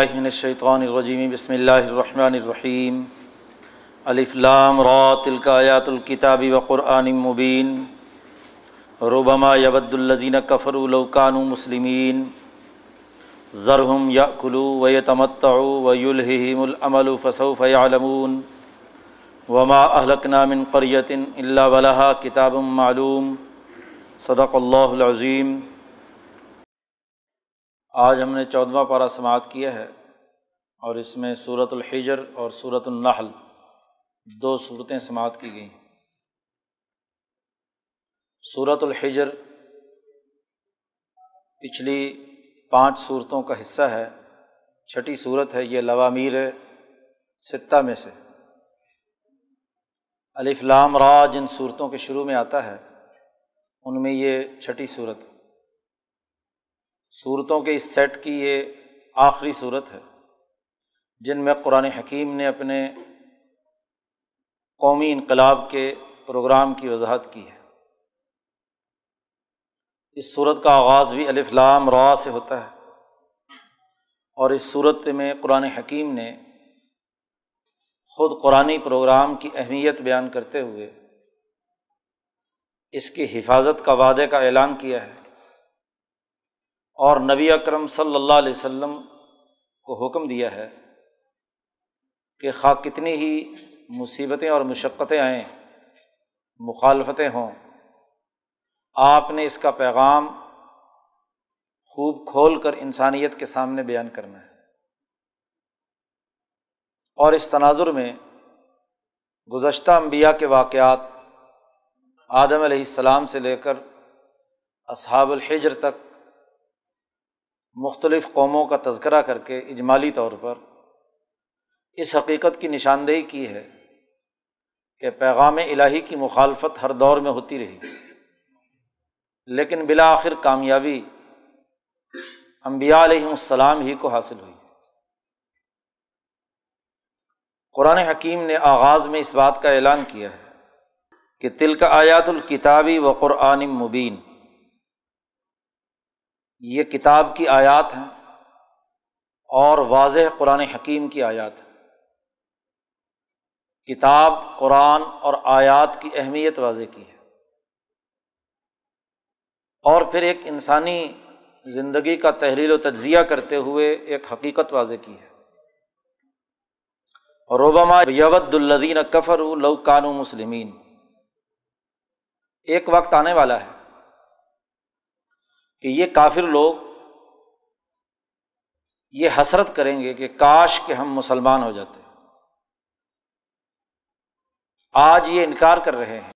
اللہ من الشیطان الرجیم بسم اللہ الرحمن الرحیم الف لام را تلک آیات و قرآن مبین ربما یبد الزین کفروا لو كانوا مسلمین ذرهم یأکلوا ویتمتعوا ویلہہم العمل فسوف یعلمون وما اہلکنا من قریۃ الا ولها کتاب معلوم. صدق اللہ العظیم آج ہم نے چودواں پارہ سماعت کیا ہے اور اس میں صورت الحجر اور صورت النحل دو صورتیں سماعت کی گئیں۔ صورت الحجر پچھلی پانچ صورتوں کا حصہ ہے، چھٹی صورت ہے، یہ لوامیر ستہ میں سے۔ الفلام را جن صورتوں کے شروع میں آتا ہے، ان میں یہ چھٹی صورت۔ صورتوں کے اس سیٹ کی یہ آخری صورت ہے، جن میں قرآن حکیم نے اپنے قومی انقلاب کے پروگرام کی وضاحت کی ہے۔ اس صورت کا آغاز بھی الفلام را سے ہوتا ہے۔ اور اس صورت میں قرآن حکیم نے خود قرآن پروگرام کی اہمیت بیان کرتے ہوئے اس کی حفاظت کا وعدے کا اعلان کیا ہے۔ اور نبی اکرم صلی اللہ علیہ و کو حکم دیا ہے کہ خواہ کتنی ہی مصیبتیں اور مشقتیں آئیں، مخالفتیں ہوں، آپ نے اس کا پیغام خوب کھول کر انسانیت کے سامنے بیان کرنا ہے۔ اور اس تناظر میں گزشتہ انبیاء کے واقعات آدم علیہ السلام سے لے کر اصحاب الحجر تک مختلف قوموں کا تذکرہ کر کے اجمالی طور پر اس حقیقت کی نشاندہی کی ہے کہ پیغام الہی کی مخالفت ہر دور میں ہوتی رہی۔ لیکن بالآخر کامیابی امبیا علیہم السلام ہی کو حاصل ہوئی۔ قرآن حکیم نے آغاز میں اس بات کا اعلان کیا ہے کہ تلک آیات الکتابی و قرآن مبین۔ یہ کتاب کی آیات ہیں اور واضح قرآن حکیم کی آیات ہے کتاب، قرآن اور آیات کی اہمیت واضح کی ہے۔ اور پھر ایک انسانی زندگی کا تحریل و تجزیہ کرتے ہوئے ایک حقیقت واضح کی ہے۔ روبما یود الدین کفر لو کانو مسلمین۔ ایک وقت آنے والا ہے۔ کہ یہ کافر لوگ یہ حسرت کریں گے کہ کاش کہ ہم مسلمان ہو جاتے۔ آج یہ انکار کر رہے ہیں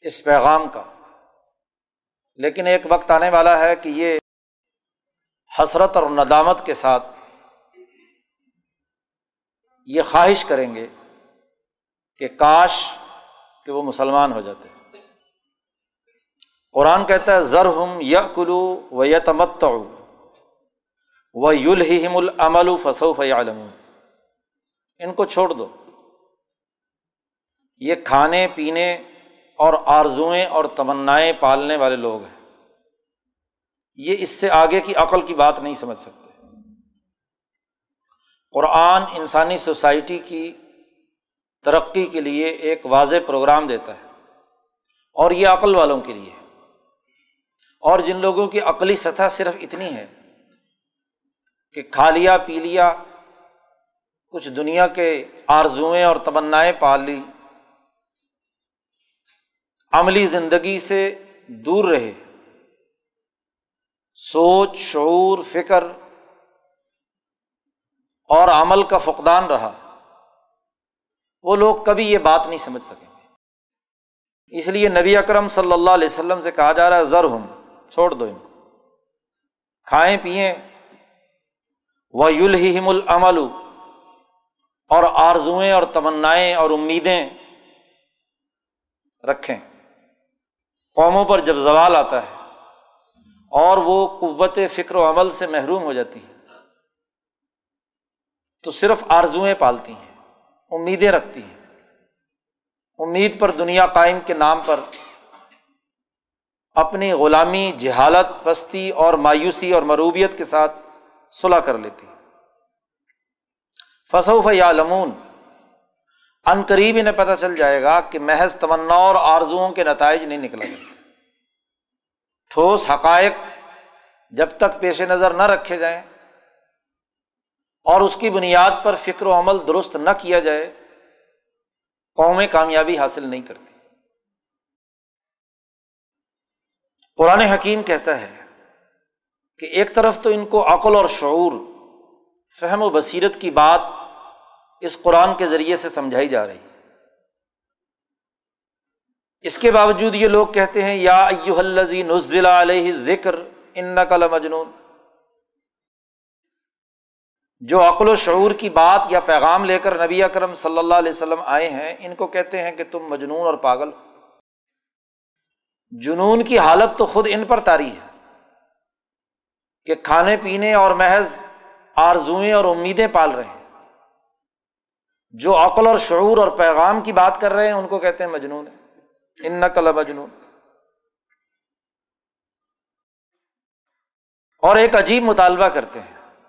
اس پیغام کا۔ لیکن ایک وقت آنے والا ہے کہ یہ حسرت اور ندامت کے ساتھ یہ خواہش کریں گے کہ کاش کہ وہ مسلمان ہو جاتے۔ قرآن کہتا ہے ذر ہم یا کلو و یتمت و یلحم العمل فصوف عالم ان کو چھوڑ دو۔ یہ کھانے پینے اور آرزوئیں اور تمنائیں پالنے والے لوگ ہیں۔ یہ اس سے آگے کی عقل کی بات نہیں سمجھ سکتے۔ قرآن انسانی سوسائٹی کی ترقی کے لیے ایک واضح پروگرام دیتا ہے اور یہ عقل والوں کے لیے اور جن لوگوں کی عقلی سطح صرف اتنی ہے کہ کھا لیا، پی لیا، کچھ دنیا کے آرزوئیں اور تمنائیں پال لی، عملی زندگی سے دور رہے۔ سوچ، شعور، فکر اور عمل کا فقدان رہا۔ وہ لوگ کبھی یہ بات نہیں سمجھ سکیں گے۔ اس لیے نبی اکرم صلی اللہ علیہ وسلم سے کہا جا رہا ہے ذر ہوں چھوڑ دو ان کو۔ کھائیں، پئیں۔ وہ یلحم العمل اور آرزوئیں اور تمنائیں اور امیدیں رکھیں۔ قوموں پر جب زوال آتا ہے، اور وہ قوت فکر و عمل سے محروم ہو جاتی ہیں، تو صرف آرزوئیں پالتی ہیں، امیدیں رکھتی ہیں۔ امید پر دنیا قائم کے نام پر اپنی غلامی، جہالت، پستی اور مایوسی اور مروبیت کے ساتھ صلاح کر لیتی۔ فصوف یا لمون ان قریب انہیں پتہ چل جائے گا کہ محض تمنا اور آرزوؤں کے نتائج نہیں نکلا کرتے ٹھوس حقائق جب تک پیش نظر نہ رکھے جائیں اور اس کی بنیاد پر فکر و عمل درست نہ کیا جائے، قومیں کامیابی حاصل نہیں کرتی۔ قرآن حکیم کہتا ہے کہ ایک طرف تو ان کو عقل اور شعور، فہم و بصیرت کی بات اس قرآن کے ذریعے سے سمجھائی جا رہی۔ اس کے باوجود یہ لوگ کہتے ہیں، یا ایو الزی نزلہ علیہ ذکر ان نقل مجنون جو عقل و شعور کی بات یا پیغام لے کر نبی اکرم صلی اللہ علیہ وسلم آئے ہیں، ان کو کہتے ہیں کہ تم مجنون اور پاگل۔ جنون کی حالت تو خود ان پر تاری ہے کہ کھانے پینے اور محض آرزوئیں اور امیدیں پال رہے ہیں۔ جو عقل اور شعور اور پیغام کی بات کر رہے ہیں، ان کو کہتے ہیں مجنون۔ ان نقل مجنون اور ایک عجیب مطالبہ کرتے ہیں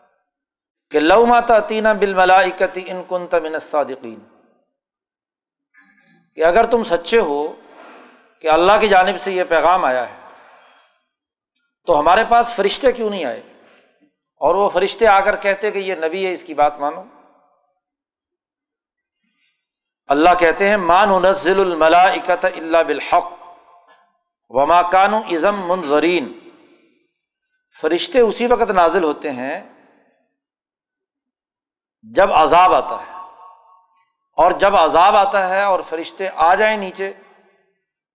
کہ لو ماتا تینہ بل ملاکتی ان کن تمن الصادقین۔ کہ اگر تم سچے ہو کہ اللہ کی جانب سے یہ پیغام آیا ہے۔ تو ہمارے پاس فرشتے کیوں نہیں آئے؟ اور وہ فرشتے آ کر کہتے کہ یہ نبی ہے، اس کی بات مانو۔ اللہ کہتے ہیں مان نزل الملاکت اللہ بالحق وما کانو ازم منظرین۔ فرشتے اسی وقت نازل ہوتے ہیں جب عذاب آتا ہے۔ اور جب عذاب آتا ہے اور فرشتے آ جائیں نیچے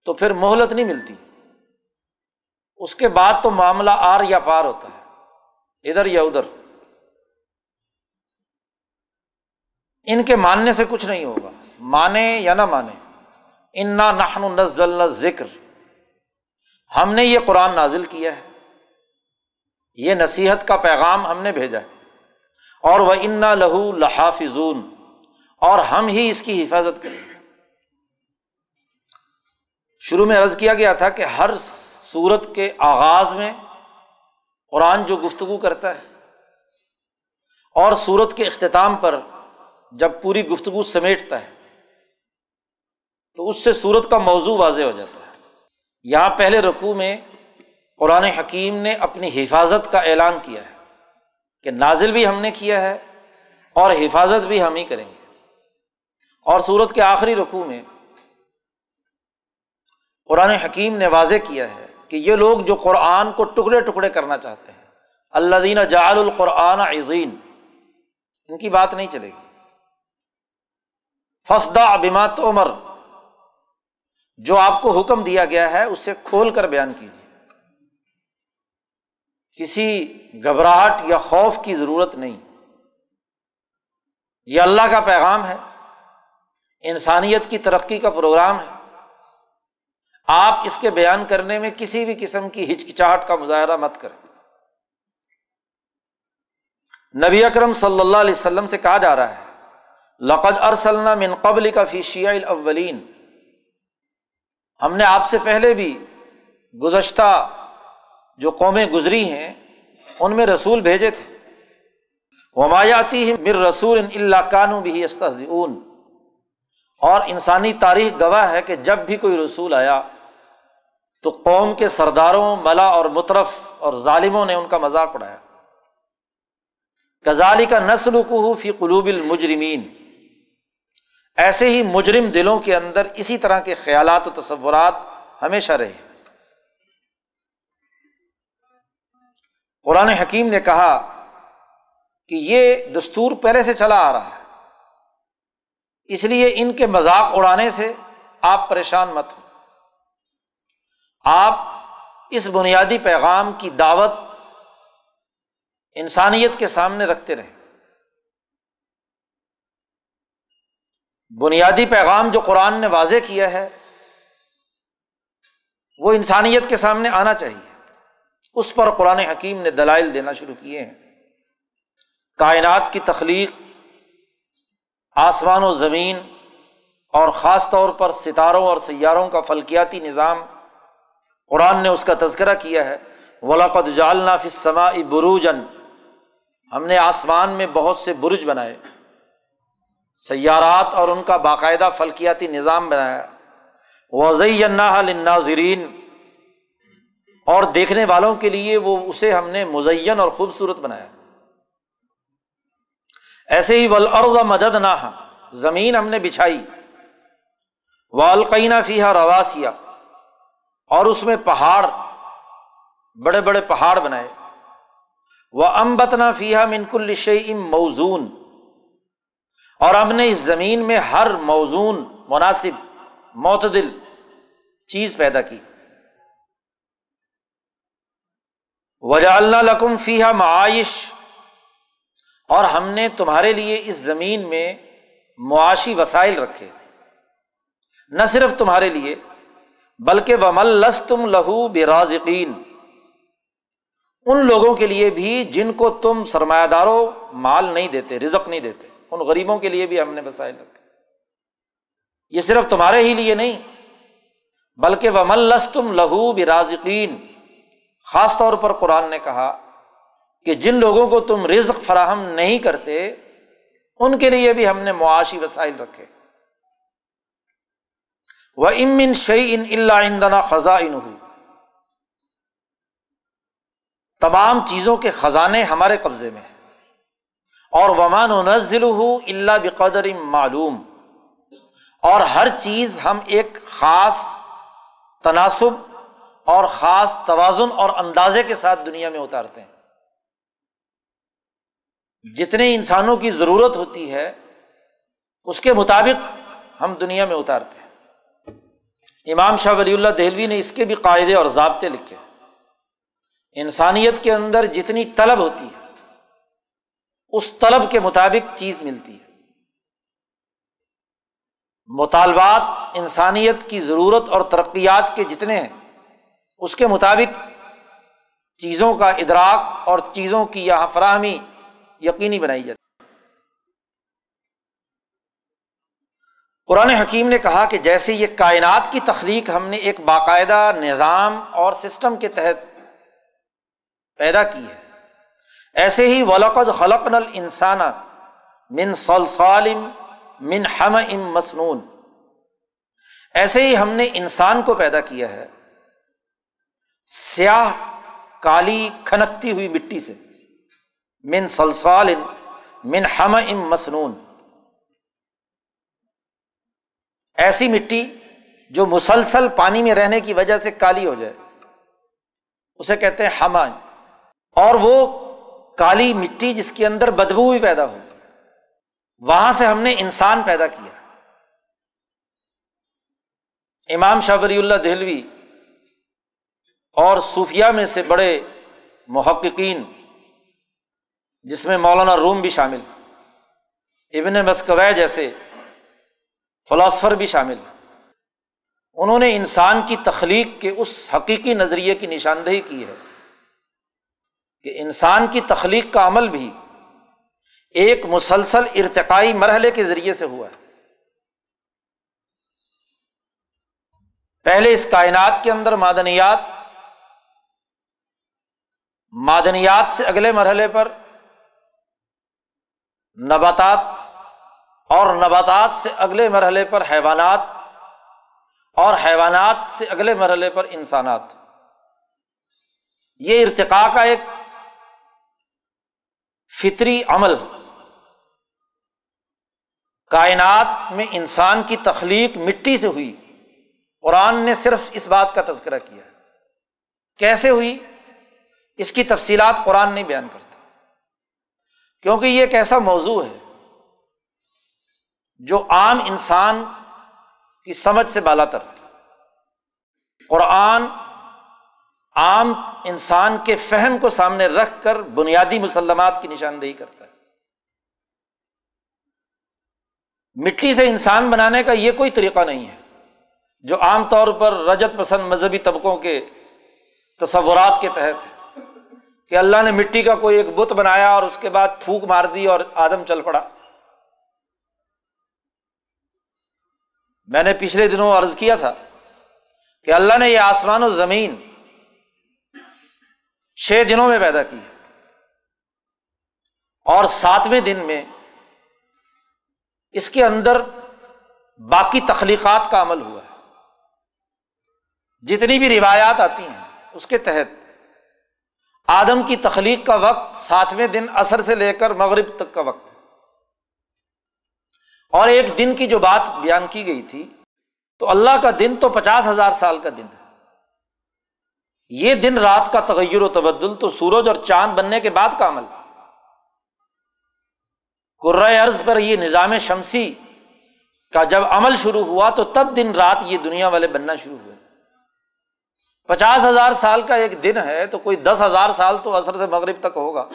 تو پھر مہلت نہیں ملتی۔ اس کے بعد تو معاملہ آر یا پار ہوتا ہے۔ ادھر یا ادھر۔ ان کے ماننے سے کچھ نہیں ہوگا۔ مانے یا نہ مانے۔ انا نحن نزل ذکر ہم نے یہ قرآن نازل کیا ہے۔ یہ نصیحت کا پیغام ہم نے بھیجا ہے۔ اور وہ انا لہو لحافظون۔ اور ہم ہی اس کی حفاظت کریں۔ شروع میں عرض کیا گیا تھا کہ ہر سورت کے آغاز میں قرآن جو گفتگو کرتا ہے اور سورت کے اختتام پر جب پوری گفتگو سمیٹتا ہے، تو اس سے سورت کا موضوع واضح ہو جاتا ہے۔ یہاں پہلے رقوع میں قرآن حکیم نے اپنی حفاظت کا اعلان کیا ہے کہ نازل بھی ہم نے کیا ہے اور حفاظت بھی ہم ہی کریں گے۔ اور سورت کے آخری رقوع میں قرآن حکیم نے واضح کیا ہے کہ یہ لوگ جو قرآن کو ٹکڑے ٹکڑے کرنا چاہتے ہیں اللہ دینہ جعل القرآن عظیم ان کی بات نہیں چلے گی۔ فسدا بمات عمر جو آپ کو حکم دیا گیا ہے اسے کھول کر بیان کیجیے کسی گھبراہٹ یا خوف کی ضرورت نہیں۔ یہ اللہ کا پیغام ہے۔ انسانیت کی ترقی کا پروگرام ہے۔ آپ اس کے بیان کرنے میں کسی بھی قسم کی ہچکچاہٹ کا مظاہرہ مت کریں۔ نبی اکرم صلی اللہ علیہ وسلم سے کہا جا رہا ہے، لقد ارسلنا من قبل کا فیشیا الاولین۔ ہم نے آپ سے پہلے بھی گزشتہ جو قومیں گزری ہیں، ان میں رسول بھیجے تھے۔ ومایاتی مر رسول اللہ کانو بھی استحون اور انسانی تاریخ گواہ ہے کہ جب بھی کوئی رسول آیا تو قوم کے سرداروں، ملا اور مترف اور ظالموں نے ان کا مذاق اڑایا۔ غزالی کا نسل فی قلوب المجرمین۔ ایسے ہی مجرم دلوں کے اندر اسی طرح کے خیالات و تصورات ہمیشہ رہے۔ قرآن حکیم نے کہا کہ یہ دستور پہلے سے چلا آ رہا ہے۔ اس لیے ان کے مذاق اڑانے سے آپ پریشان مت ہو آپ اس بنیادی پیغام کی دعوت انسانیت کے سامنے رکھتے رہیں۔ بنیادی پیغام جو قرآن نے واضح کیا ہے، وہ انسانیت کے سامنے آنا چاہیے۔ اس پر قرآن حکیم نے دلائل دینا شروع کیے ہیں۔ کائنات کی تخلیق آسمان و زمین اور خاص طور پر ستاروں اور سیاروں کا فلکیاتی نظام، قرآن نے اس کا تذکرہ کیا ہے ولاقد جالنا فسما بروجن ہم نے آسمان میں بہت سے برج بنائے، سیارات اور ان کا باقاعدہ فلکیاتی نظام بنایا۔ وضعی ناظرین اور دیکھنے والوں کے لیے وہ اسے ہم نے مزین اور خوبصورت بنایا۔ ایسے ہی ولعرض مدد نہ زمین ہم نے بچھائی۔ والقینہ فیحا رواسیا اور اس میں پہاڑ، بڑے بڑے پہاڑ بنائے۔ وہ امبتنا فیحا منکل ام موزون۔ اور ہم نے اس زمین میں ہر موزون، مناسب، معتدل چیز پیدا کی۔ وجہ اللہ لکم فیحا معائش اور ہم نے تمہارے لیے اس زمین میں معاشی وسائل رکھے۔ نہ صرف تمہارے لیے، بلکہ وملس تم لہو برازقین ان لوگوں کے لیے بھی جن کو تم سرمایہ داروں مال نہیں دیتے، رزق نہیں دیتے، ان غریبوں کے لیے بھی ہم نے وسائل رکھے۔ یہ صرف تمہارے ہی لیے نہیں، بلکہ وملس تم لہو برازقین خاص طور پر قرآن نے کہا کہ جن لوگوں کو تم رزق فراہم نہیں کرتے، ان کے لیے بھی ہم نے معاشی وسائل رکھے۔ وہ امن شعی ان اللہ اندنا خزاں تمام چیزوں کے خزانے ہمارے قبضے میں ہیں۔ اور ومان و نزل ہو اللہ بقدر معلوم۔ اور ہر چیز ہم ایک خاص تناسب اور خاص توازن اور اندازے کے ساتھ دنیا میں اتارتے ہیں۔ جتنے انسانوں کی ضرورت ہوتی ہے، اس کے مطابق ہم دنیا میں اتارتے ہیں۔ امام شاہ ولی اللہ دہلوی نے اس کے بھی قاعدے اور ضابطے لکھے انسانیت کے اندر جتنی طلب ہوتی ہے، اس طلب کے مطابق چیز ملتی ہے۔ مطالبات انسانیت کی ضرورت اور ترقیات کے جتنے ہیں، اس کے مطابق چیزوں کا ادراک اور چیزوں کی یہاں فراہمی یقینی بنائی جاتی قرآن حکیم نے کہا کہ جیسے یہ کائنات کی تخلیق ہم نے ایک باقاعدہ نظام اور سسٹم کے تحت پیدا کی ہے، ایسے ہی ولقد خلق نل انسانہ من سلسالم من ہم ام مسنون۔ ایسے ہی ہم نے انسان کو پیدا کیا ہے، سیاہ، کالی، کھنکتی ہوئی مٹی سے۔ من سلسال من ہم ام مسنون۔ ایسی مٹی جو مسلسل پانی میں رہنے کی وجہ سے کالی ہو جائے۔ اسے کہتے ہیں ہما اور وہ کالی مٹی جس کے اندر بدبو بھی پیدا ہو۔ وہاں سے ہم نے انسان پیدا کیا۔ امام شاہ ولی اللہ دہلوی اور صوفیہ میں سے بڑے محققین جس میں مولانا روم بھی شامل، ابن مسکوے جیسے فلاسفر بھی شامل۔ انہوں نے انسان کی تخلیق کے اس حقیقی نظریے کی نشاندہی کی ہے کہ انسان کی تخلیق کا عمل بھی ایک مسلسل ارتقائی مرحلے کے ذریعے سے ہوا ہے۔ پہلے اس کائنات کے اندر معدنیات معدنیات سے اگلے مرحلے پر نباتات اور نباتات سے اگلے مرحلے پر حیوانات اور حیوانات سے اگلے مرحلے پر انسانات۔ یہ ارتقا کا ایک فطری عمل۔ کائنات میں انسان کی تخلیق مٹی سے ہوئی۔ قرآن نے صرف اس بات کا تذکرہ کیا۔ کیسے ہوئی؟ اس کی تفصیلات قرآن نہیں بیان کرتا کیونکہ یہ ایک ایسا موضوع ہے جو عام انسان کی سمجھ سے بالا تر قرآن عام انسان کے فہم کو سامنے رکھ کر بنیادی مسلمات کی نشاندہی کرتا ہے۔ مٹی سے انسان بنانے کا یہ کوئی طریقہ نہیں ہے جو عام طور پر رجت پسند مذہبی طبقوں کے تصورات کے تحت ہے۔ کہ اللہ نے مٹی کا کوئی ایک بت بنایا اور اس کے بعد پھونک مار دی اور آدم چل پڑا۔ میں نے پچھلے دنوں عرض کیا تھا کہ اللہ نے یہ آسمان و زمین چھ دنوں میں پیدا کی اور ساتویں دن میں اس کے اندر باقی تخلیقات کا عمل ہوا ہے۔ جتنی بھی روایات آتی ہیں اس کے تحت آدم کی تخلیق کا وقت ساتویں دن اثر سے لے کر مغرب تک کا وقت ہے۔ اور ایک دن کی جو بات بیان کی گئی تھی، تو اللہ کا دن تو پچاس ہزار سال کا دن ہے۔ یہ دن رات کا تغیر و تبدل تو سورج اور چاند بننے کے بعد کا عمل عرض پر یہ نظام شمسی کا جب عمل شروع ہوا تو تب دن رات یہ دنیا والے بننا شروع ہوئے۔ پچاس ہزار سال کا ایک دن ہے تو کوئی دس ہزار سال تو اثر سے مغرب تک ہوگا۔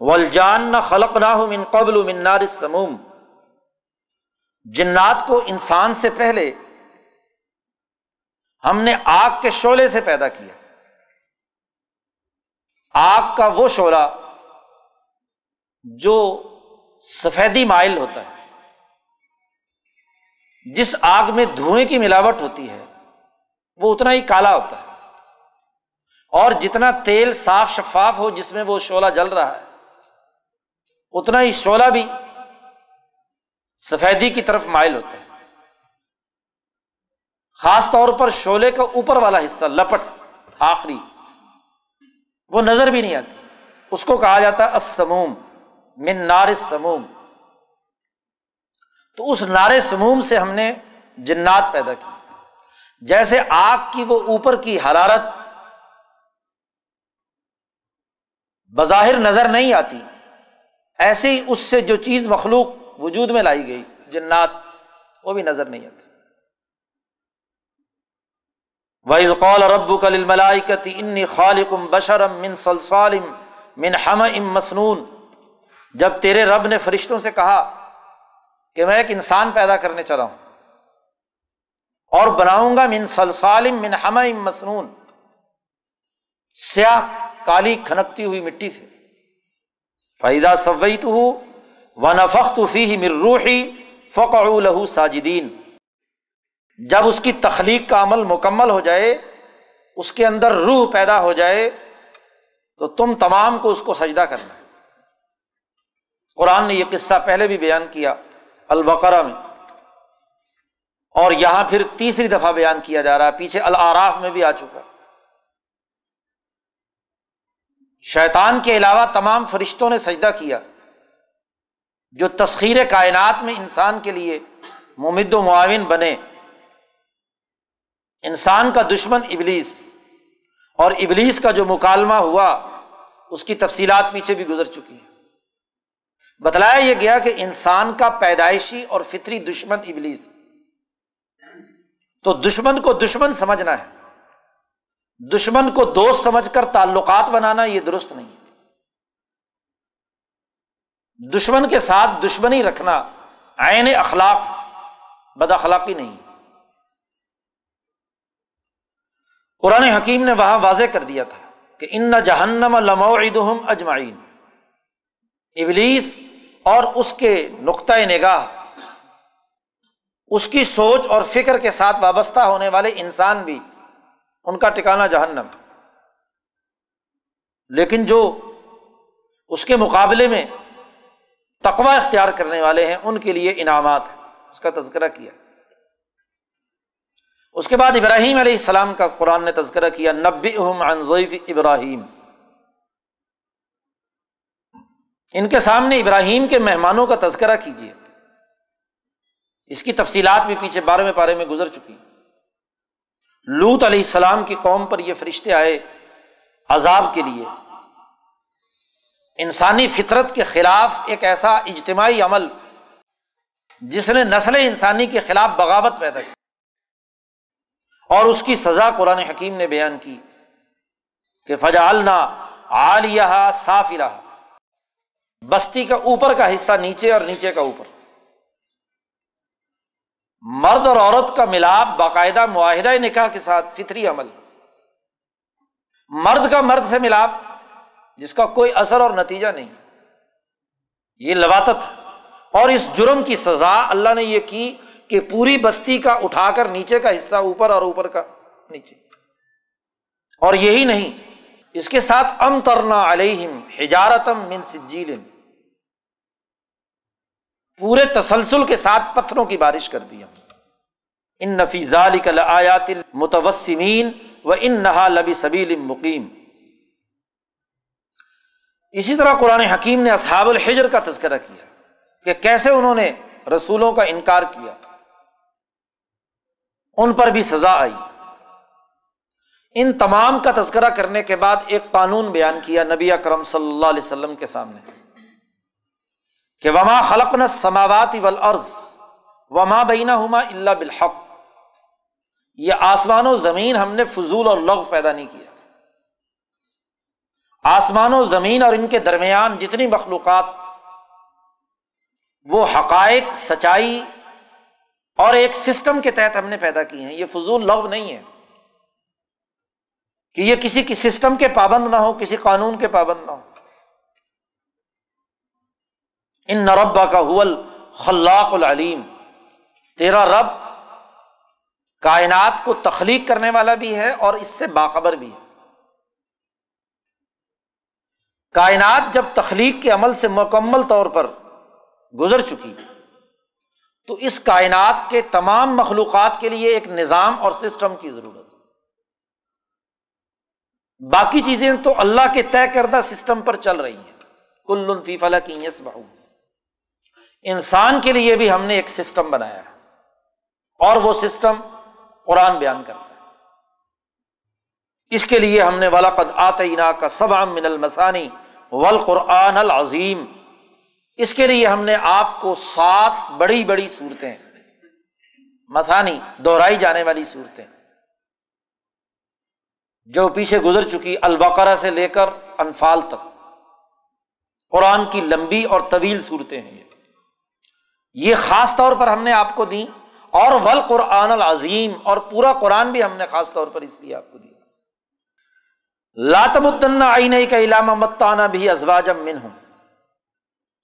ولجان نہ خلق نہ من قبل منار سموم جنات کو انسان سے پہلے ہم نے آگ کے شعلے سے پیدا کیا۔ آگ کا وہ شعلہ جو سفیدی مائل ہوتا ہے، جس آگ میں دھوئیں کی ملاوٹ ہوتی ہے، وہ اتنا ہی کالا ہوتا ہے۔ اور جتنا تیل صاف شفاف ہو جس میں وہ شعلہ جل رہا ہے، اتنا ہی شعلہ بھی سفیدی کی طرف مائل ہوتا ہے۔ خاص طور پر شعلے کا اوپر والا حصہ، لپٹ، آخری، وہ نظر بھی نہیں آتی۔ اس کو کہا جاتا ہے اسموم من نار سموم تو اس نار سموم سے ہم نے جنات پیدا کی۔ جیسے آگ کی وہ اوپر کی حرارت بظاہر نظر نہیں آتی۔ ایسے ہی اس سے جو چیز مخلوق وجود میں لائی گئی، جنات، وہ بھی نظر نہیں آتی۔ وائز قول رب کل ملائکتی خالقم بشرم من سلسالم من ہم ام مسنون۔ جب تیرے رب نے فرشتوں سے کہا کہ میں ایک انسان پیدا کرنے چلا ہوں اور بناؤں گا من سلسالم من ہم ام مسنون، سیاہ کالی کھنکتی ہوئی مٹی سے۔ فائدہ سوئی تو و نفق فی مر روحی فقع ساجدین جب اس کی تخلیق کا عمل مکمل ہو جائے، اس کے اندر روح پیدا ہو جائے، تو تم تمام کو اس کو سجدہ کرنا ہے۔ قرآن نے یہ قصہ پہلے بھی بیان کیا البقرا میں۔ اور یہاں پھر تیسری دفعہ بیان کیا جا رہا ہے، پیچھے العراف میں بھی آ چکا شیطان کے علاوہ تمام فرشتوں نے سجدہ کیا، جو تسخیر کائنات میں انسان کے لیے ممد و معاون بنے۔ انسان کا دشمن ابلیس اور ابلیس کا جو مکالمہ ہوا، اس کی تفصیلات پیچھے بھی گزر چکی ہیں۔ بتلایا یہ گیا کہ انسان کا پیدائشی اور فطری دشمن ابلیس۔ تو دشمن کو دشمن سمجھنا ہے۔ دشمن کو دوست سمجھ کر تعلقات بنانا یہ درست نہیں ہے۔ دشمن کے ساتھ دشمنی رکھنا عین اخلاق، بد اخلاقی نہیں۔ قرآن حکیم نے وہاں واضح کر دیا تھا کہ ان جہنم لموعدہم اجمعین۔ ابلیس اور اس کے نقطۂ نگاہ، اس کی سوچ اور فکر کے ساتھ وابستہ ہونے والے انسان بھی ان کا ٹکانا جہنم۔ لیکن جو اس کے مقابلے میں تقوا اختیار کرنے والے ہیں، ان کے لیے انعامات ہیں۔ اس کا تذکرہ کیا۔ اس کے بعد ابراہیم علیہ السلام کا قرآن نے تذکرہ کیا نبی ضعیف ابراہیم۔ ان کے سامنے ابراہیم کے مہمانوں کا تذکرہ کیجیے اس کی تفصیلات بھی پیچھے بارہویں پارے میں گزر چکی۔ لوت علیہ السلام کی قوم پر یہ فرشتے آئے عذاب کے لیے۔ انسانی فطرت کے خلاف ایک ایسا اجتماعی عمل جس نے نسل انسانی کے خلاف بغاوت پیدا کی اور اس کی سزا قرآن حکیم نے بیان کی کہ فجا النا عالیہ صاف رہا بستی کا اوپر کا حصہ نیچے اور نیچے کا اوپر۔ مرد اور عورت کا ملاپ باقاعدہ معاہدہ نکاح کے ساتھ فطری عمل مرد کا مرد سے ملاپ جس کا کوئی اثر اور نتیجہ نہیں۔ یہ لواتت اور اس جرم کی سزا اللہ نے یہ کی کہ پوری بستی کا اٹھا کر نیچے کا حصہ اوپر اور اوپر کا نیچے۔ اور یہی نہیں، اس کے ساتھ ام ترنا علیہم ہجارتم من سجیل۔ پورے تسلسل کے ساتھ پتھروں کی بارش کر دی ہم ان نفیز آیات متوسمین و ان نہا لبی سبیل مقیم اسی طرح قرآن حکیم نے اصحاب الحجر کا تذکرہ کیا کہ کیسے انہوں نے رسولوں کا انکار کیا۔ ان پر بھی سزا آئی۔ ان تمام کا تذکرہ کرنے کے بعد ایک قانون بیان کیا نبی اکرم صلی اللہ علیہ وسلم کے سامنے۔ کہ وما خلق نہ سماوات ولعرض وما بینا ہما اللہ بالحق۔ یہ آسمان و زمین ہم نے فضول اور لغ پیدا نہیں کیا۔ آسمان و زمین اور ان کے درمیان جتنی مخلوقات، وہ حقائق، سچائی اور ایک سسٹم کے تحت ہم نے پیدا کی ہیں۔ یہ فضول لغ نہیں ہے۔ کہ یہ کسی کی سسٹم کے پابند نہ ہو، کسی قانون کے پابند نہ ہو۔ ان نربا کا حول خلاق العلیم تیرا رب کائنات کو تخلیق کرنے والا بھی ہے اور اس سے باخبر بھی ہے۔ کائنات جب تخلیق کے عمل سے مکمل طور پر گزر چکی، تو اس کائنات کے تمام مخلوقات کے لیے ایک نظام اور سسٹم کی ضرورت باقی چیزیں تو اللہ کے طے کردہ سسٹم پر چل رہی ہیں۔ کل فی فلا کی یس بہو انسان کے لیے بھی ہم نے ایک سسٹم بنایا ہے۔ اور وہ سسٹم قرآن بیان کرتا ہے۔ اس کے لیے ہم نے ولاقد آتینا کا سب من المسانی ول قرآن العظیم اس کے لیے ہم نے آپ کو سات بڑی بڑی صورتیں مسانی دوہرائی جانے والی صورتیں۔ جو پیچھے گزر چکی البقرہ سے لے کر انفال تک۔ قرآن کی لمبی اور طویل صورتیں ہیں۔ یہ خاص طور پر ہم نے آپ کو دی اور ول قرآن العظیم اور پورا قرآن بھی ہم نے خاص طور پر اس لیے آپ کو دیا لاتم الدن آئی نہیں کا علامہ متانہ بھی ازواجم من ہوں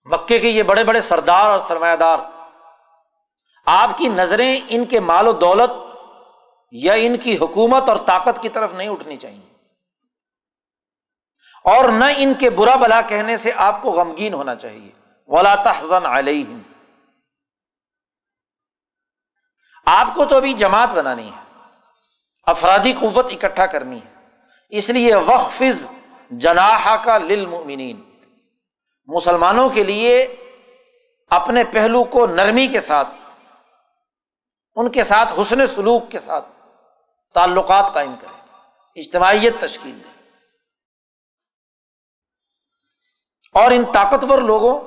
مکے کے یہ بڑے بڑے سردار اور سرمایہ دار۔ آپ کی نظریں ان کے مال و دولت یا ان کی حکومت اور طاقت کی طرف نہیں اٹھنی چاہیے۔ اور نہ ان کے برا بلا کہنے سے آپ کو غمگین ہونا چاہیے۔ ولا تحزن علیہم آپ کو تو ابھی جماعت بنانی ہے، افرادی قوت اکٹھا کرنی ہے۔ اس لیے وقف جناح کا للمؤمنین۔ مسلمانوں کے لیے اپنے پہلو کو نرمی کے ساتھ، ان کے ساتھ حسن سلوک کے ساتھ تعلقات قائم کریں۔ اجتماعیت تشکیل دیں۔ اور ان طاقتور لوگوں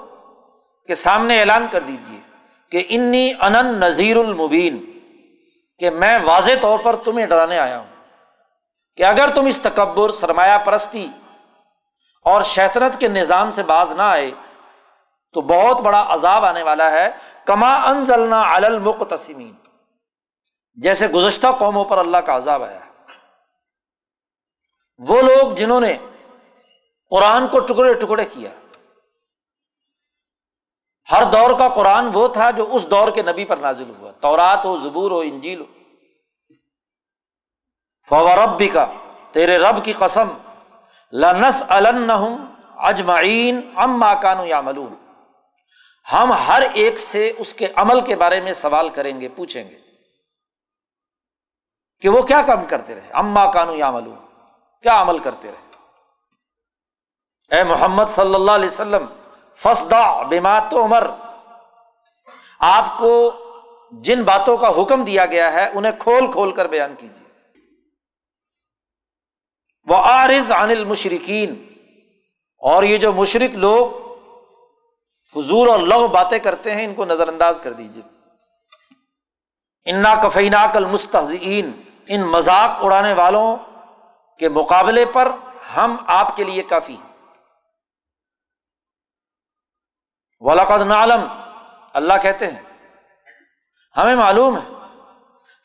کے سامنے اعلان کر دیجیے کہ انی انن نذیر المبین، کہ میں واضح طور پر تمہیں ڈرانے آیا ہوں کہ اگر تم اس تکبر، سرمایہ پرستی اور شیطنت کے نظام سے باز نہ آئے، تو بہت بڑا عذاب آنے والا ہے، کما انزلنا المقتسمین۔ جیسے گزشتہ قوموں پر اللہ کا عذاب آیا وہ لوگ جنہوں نے قرآن کو ٹکڑے ٹکڑے کیا۔ ہر دور کا قرآن وہ تھا جو اس دور کے نبی پر نازل ہوا۔ تورات ہو، زبور ہو، انجیل ہو۔ فورب بھی کا تیرے رب کی قسم لنس اجمعین ام ماکان یا ملون ہم ہر ایک سے اس کے عمل کے بارے میں سوال کریں گے، پوچھیں گے کہ وہ کیا کام کرتے رہے۔ اما کانو یا ملون کیا عمل کرتے رہے۔ اے محمد صلی اللہ علیہ وسلم فسدا بات عمر آپ کو جن باتوں کا حکم دیا گیا ہے، انہیں کھول کھول کر بیان کیجیے وہ آرز عن المشرقین اور یہ جو مشرق لوگ فضول اور لغ باتیں کرتے ہیں، ان کو نظر انداز کر دیجیے انا کفینا کل مستحزین ان مذاق اڑانے والوں کے مقابلے پر ہم آپ کے لیے کافی ہیں۔ ولاقد نعلم۔ اللہ کہتے ہیں، ہمیں معلوم ہے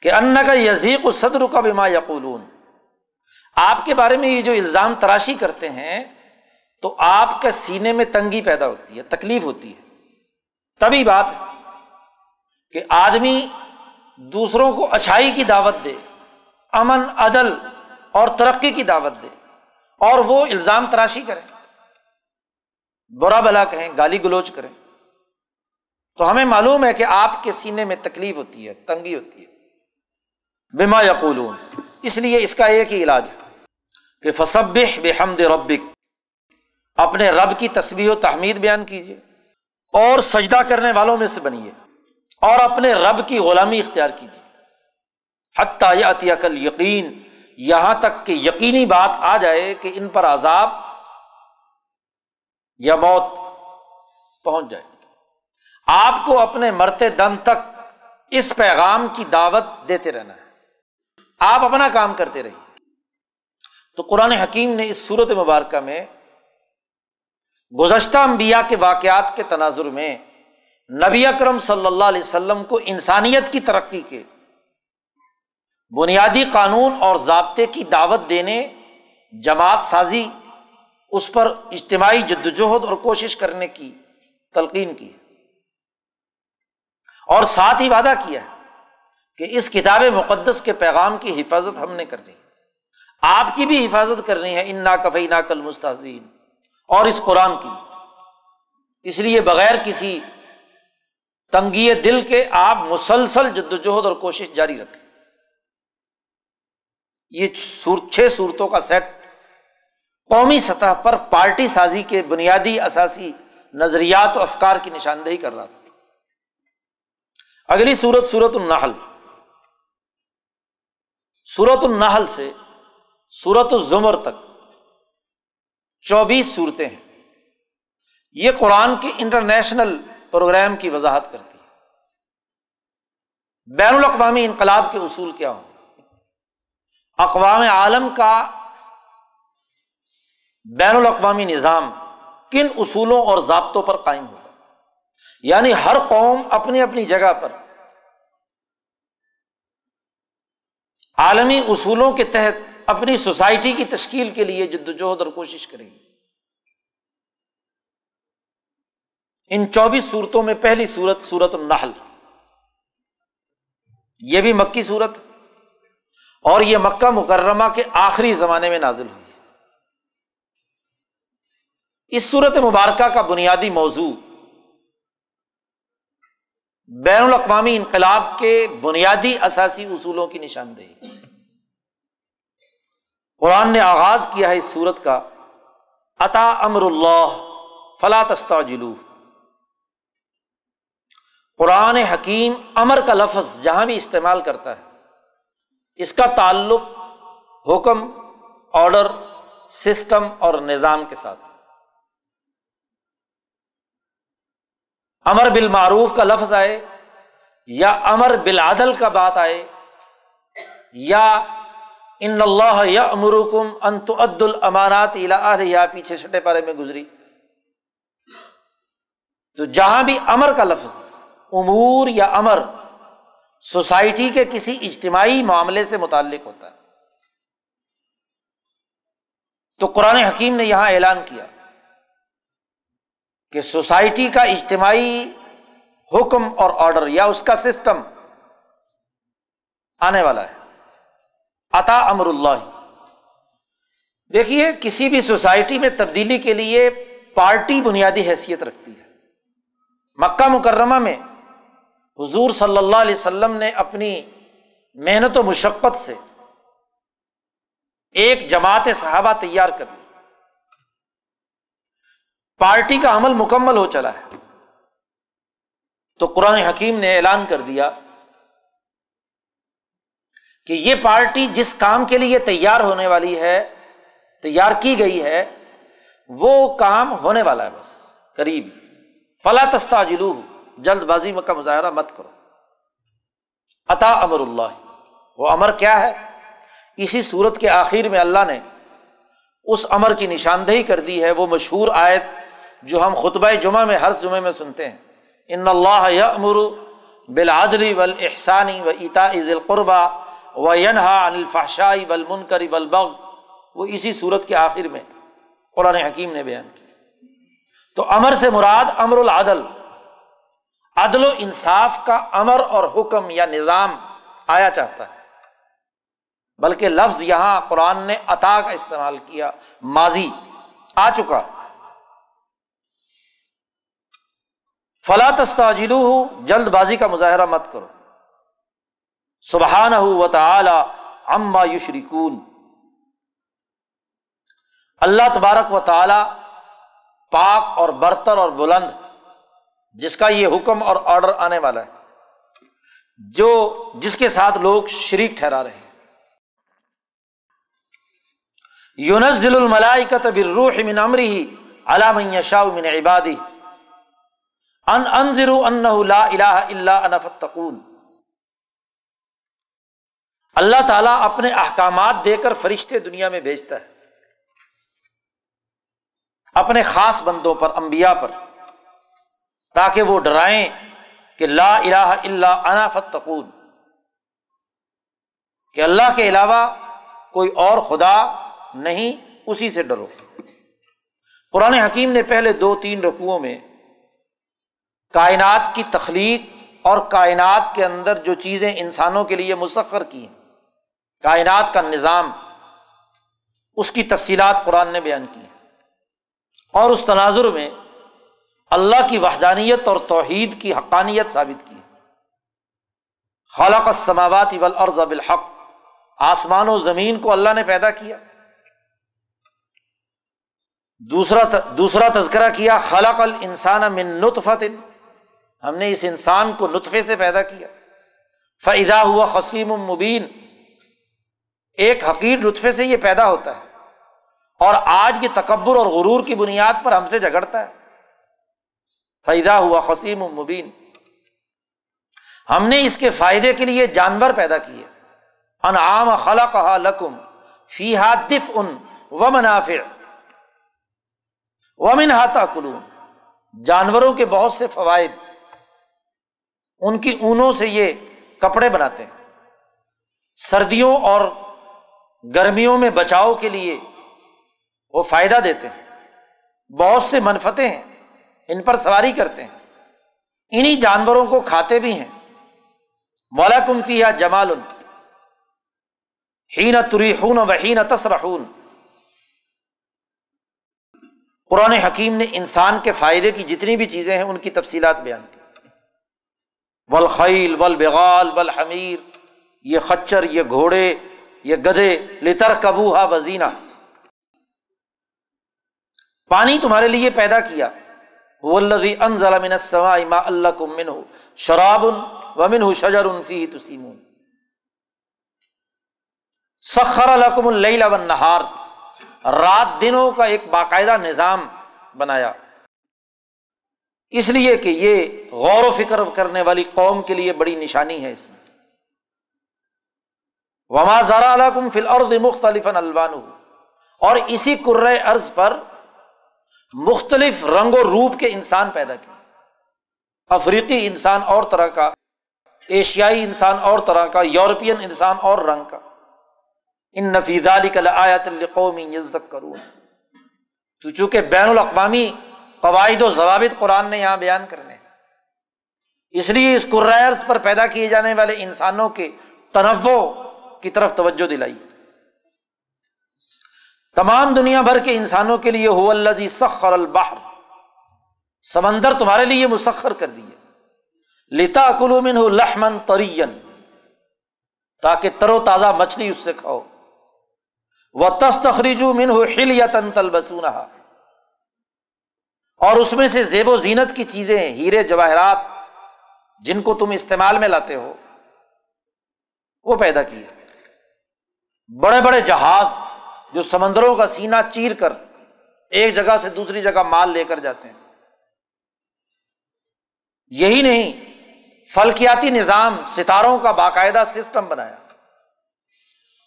کہ ان کا یزیق صدر کا بھی یقولون۔ آپ کے بارے میں یہ جو الزام تراشی کرتے ہیں، تو آپ کے سینے میں تنگی پیدا ہوتی ہے، تکلیف ہوتی ہے۔ تبھی بات ہے کہ آدمی دوسروں کو اچھائی کی دعوت دے، امن، عدل اور ترقی کی دعوت دے اور وہ الزام تراشی کرے۔ برا بلا کہیں، گالی گلوچ کریں۔ تو ہمیں معلوم ہے کہ آپ کے سینے میں تکلیف ہوتی ہے، تنگی ہوتی ہے۔ بما یقولون۔ اس لیے اس کا ایک ہی علاج ہے۔ کہ فصب بے حمد ربک۔ اپنے رب کی تصویر و تحمید بیان کیجیے اور سجدہ کرنے والوں میں سے بنیے۔ اور اپنے رب کی غلامی اختیار کیجیے حتیٰ عطیہ کل یقین یہاں تک کہ یقینی بات آ جائے کہ ان پر عذاب یا موت پہنچ جائے آپ کو اپنے مرتے دم تک اس پیغام کی دعوت دیتے رہنا ہے۔ آپ اپنا کام کرتے رہیے۔ تو قرآن حکیم نے اس صورت مبارکہ میں گزشتہ انبیاء کے واقعات کے تناظر میں نبی اکرم صلی اللہ علیہ وسلم کو انسانیت کی ترقی کے بنیادی قانون اور ضابطے کی دعوت دینے جماعت سازی اس پر اجتماعی جدوجہد اور کوشش کرنے کی تلقین کی اور ساتھ ہی وعدہ کیا کہ اس کتاب مقدس کے پیغام کی حفاظت ہم نے کرنی آپ کی بھی حفاظت کرنی ہے ان نا کفئی نا کل مستحزین اور اس قرآن کی۔ بھی اس لیے بغیر کسی تنگی دل کے آپ مسلسل جدوجہد اور کوشش جاری رکھیں۔ یہ چھ صورتوں کا سیٹ قومی سطح پر پارٹی سازی کے بنیادی اثاثی نظریات و افکار کی نشاندہی کر رہا تھا۔ اگلی صورت صورت النحل۔ صورت النحل سے صورت الزمر تک چوبیس صورتیں ہیں۔ یہ قرآن کے انٹرنیشنل پروگرام کی وضاحت کرتی ہے۔ بین الاقوامی انقلاب کے اصول کیا ہوں؟ اقوام عالم کا بین الاقوامی نظام کن اصولوں اور ضابطوں پر قائم ہوگا۔ یعنی ہر قوم اپنی اپنی جگہ پر عالمی اصولوں کے تحت اپنی سوسائٹی کی تشکیل کے لیے جدوجہد اور کوشش کریں گے ان چوبیس صورتوں میں پہلی صورت سورت النحل۔ یہ بھی مکی صورت اور یہ مکہ مکرمہ کے آخری زمانے میں نازل ہوئی۔ اس صورت مبارکہ کا بنیادی موضوع بین الاقوامی انقلاب کے بنیادی اثاثی اصولوں کی نشاندہی۔ قرآن نے آغاز کیا ہے اس صورت کا عطا امر اللہ فلا تستا جلو قرآن حکیم امر کا لفظ جہاں بھی استعمال کرتا ہے، اس کا تعلق حکم آڈر سسٹم اور نظام کے ساتھ۔ امر بالمعروف کا لفظ آئے، یا امر بالعدل کا بات آئے، یا ان اللہ یا امرکم انت عد المانات یا پیچھے چھٹے پارے میں گزری۔ تو جہاں بھی امر کا لفظ، امور یا امر سوسائٹی کے کسی اجتماعی معاملے سے متعلق ہوتا ہے۔ تو قرآن حکیم نے یہاں اعلان کیا۔ کہ سوسائٹی کا اجتماعی حکم اور آڈر یا اس کا سسٹم آنے والا ہے۔ عطا امر اللہ۔ دیکھیے، کسی بھی سوسائٹی میں تبدیلی کے لیے پارٹی بنیادی حیثیت رکھتی ہے۔ مکہ مکرمہ میں حضور صلی اللہ علیہ وسلم نے اپنی محنت و مشقت سے ایک جماعت صحابہ تیار کر لی۔ پارٹی کا عمل مکمل ہو چلا ہے۔ تو قرآن حکیم نے اعلان کر دیا کہ یہ پارٹی جس کام کے لیے تیار ہونے والی ہے، تیار کی گئی ہے، وہ کام ہونے والا ہے بس۔ قریب۔ فلا تستا جلو جلد بازی میں کا مظاہرہ مت کرو۔ عطا امر اللہ۔ وہ امر کیا ہے؟ اسی صورت کے آخر میں اللہ نے اس امر کی نشاندہی کر دی ہے۔ وہ مشہور آیت جو ہم خطبہ جمعہ میں، ہر جمعے میں سنتے ہیں۔ ان اللہ امر بلادری ول احسانی و اتا عز القربہ و ینہا الفاشائی بل منکری بل بغ وہ اسی صورت کے آخر میں قرآن حکیم نے بیان کیا۔ تو امر سے مراد امر العدل۔ عدل و انصاف کا امر اور حکم یا نظام آیا چاہتا ہے۔ بلکہ لفظ یہاں قرآن نے عطا کا استعمال کیا، ماضی آ چکا۔ فلا تستاجلو ہو جلد بازی کا مظاہرہ مت کرو۔ سبحان ہو و تعالی اما یشریکون اللہ تبارک و تعالی پاک اور برتر اور بلند جس کا یہ حکم اور آرڈر آنے والا ہے، جو جس کے ساتھ لوگ شریک ٹھہرا رہے ہیں۔ یونس ضلع الملائی کا تبر من امری علام شاہ من عبادی ان انضر ان لا الہ الا انا فتقون اللہ تعالیٰ اپنے احکامات دے کر فرشتے دنیا میں بھیجتا ہے۔ اپنے خاص بندوں پر، انبیاء پر۔ تاکہ وہ ڈرائیں کہ لا الہ الا انا فتقون کہ اللہ کے علاوہ کوئی اور خدا نہیں، اسی سے ڈرو۔ قرآن حکیم نے پہلے دو تین رقوؤں میں کائنات کی تخلیق اور کائنات کے اندر جو چیزیں انسانوں کے لیے مسخر کی ہیں۔ کائنات کا نظام، اس کی تفصیلات قرآن نے بیان کی اور اس تناظر میں اللہ کی وحدانیت اور توحید کی حقانیت ثابت کی خالق السماوات والارض بالحق، آسمان و زمین کو اللہ نے پیدا کیا۔ دوسرا دوسرا تذکرہ کیا، خلق الانسان من نطفت ہم نے اس انسان کو نطفے سے پیدا کیا۔ فعدا ہوا خسیم مبین ایک حقیر نطفے سے یہ پیدا ہوتا ہے۔ اور آج کے تکبر اور غرور کی بنیاد پر ہم سے جھگڑتا ہے۔ فائدہ ہوا خسیم مبین ہم نے اس کے فائدے کے لیے جانور پیدا کیے۔ انعام خلق لکم فی دف ان و منافع ومن ہاتھا کلو جانوروں کے بہت سے فوائد۔ ان کی اونوں سے یہ کپڑے بناتے ہیں۔ سردیوں اور گرمیوں میں بچاؤ کے لیے وہ فائدہ دیتے ہیں۔ بہت سے منفتیں ہیں، ان پر سواری کرتے ہیں۔ انہیں جانوروں کو کھاتے بھی ہیں۔ مولا کمفی یا جمال ہین تری خون وحین تصرحون قرآن حکیم نے انسان کے فائدے کی جتنی بھی چیزیں ہیں ان کی تفصیلات بیان کی۔ ولخیل ول بغال ول حمیر یہ خچر، یہ گھوڑے، یہ گدے لتر کبوہا وزینہ۔ پانی تمہارے لیے پیدا کیا۔ ولدی ان ضلع ما اللہ کو من ہو شراب و من ہو شجر ان فی سخر الحکم اللہ نہار رات دنوں کا ایک باقاعدہ نظام بنایا۔ اس لیے کہ یہ غور و فکر کرنے والی قوم کے لیے بڑی نشانی ہے اس میں۔ وما ذرا الحکم فل اور مختلف الوان اور اسی کر ارض پر مختلف رنگ و روپ کے انسان پیدا کیے۔ افریقی انسان اور طرح کا، ایشیائی انسان اور طرح کا، یورپین انسان اور رنگ کا۔ ان نفیز علی آیات القومی عزت کروں تو چونکہ بین الاقوامی قواعد و ضوابط قرآن نے یہاں بیان کرنے اس لیے اس قرائرس پر پیدا کیے جانے والے انسانوں کے تنوع کی طرف توجہ دلائی۔ تمام دنیا بھر کے انسانوں کے لیے ہو اللہ سخر البحر۔ سمندر تمہارے لیے مسخر کر دیے لتا کلومن ہو لحمن ترین تاکہ ترو تازہ مچھلی اس سے کھاؤ۔ وہ تستخریجو من ہو ہل یا تن تل بسون اور اس میں سے زیب و زینت کی چیزیں، ہیرے، جواہرات، جن کو تم استعمال میں لاتے ہو، وہ پیدا کیے۔ بڑے بڑے جہاز جو سمندروں کا سینا چیر کر ایک جگہ سے دوسری جگہ مال لے کر جاتے ہیں۔ یہی نہیں، فلکیاتی نظام ستاروں کا باقاعدہ سسٹم بنایا۔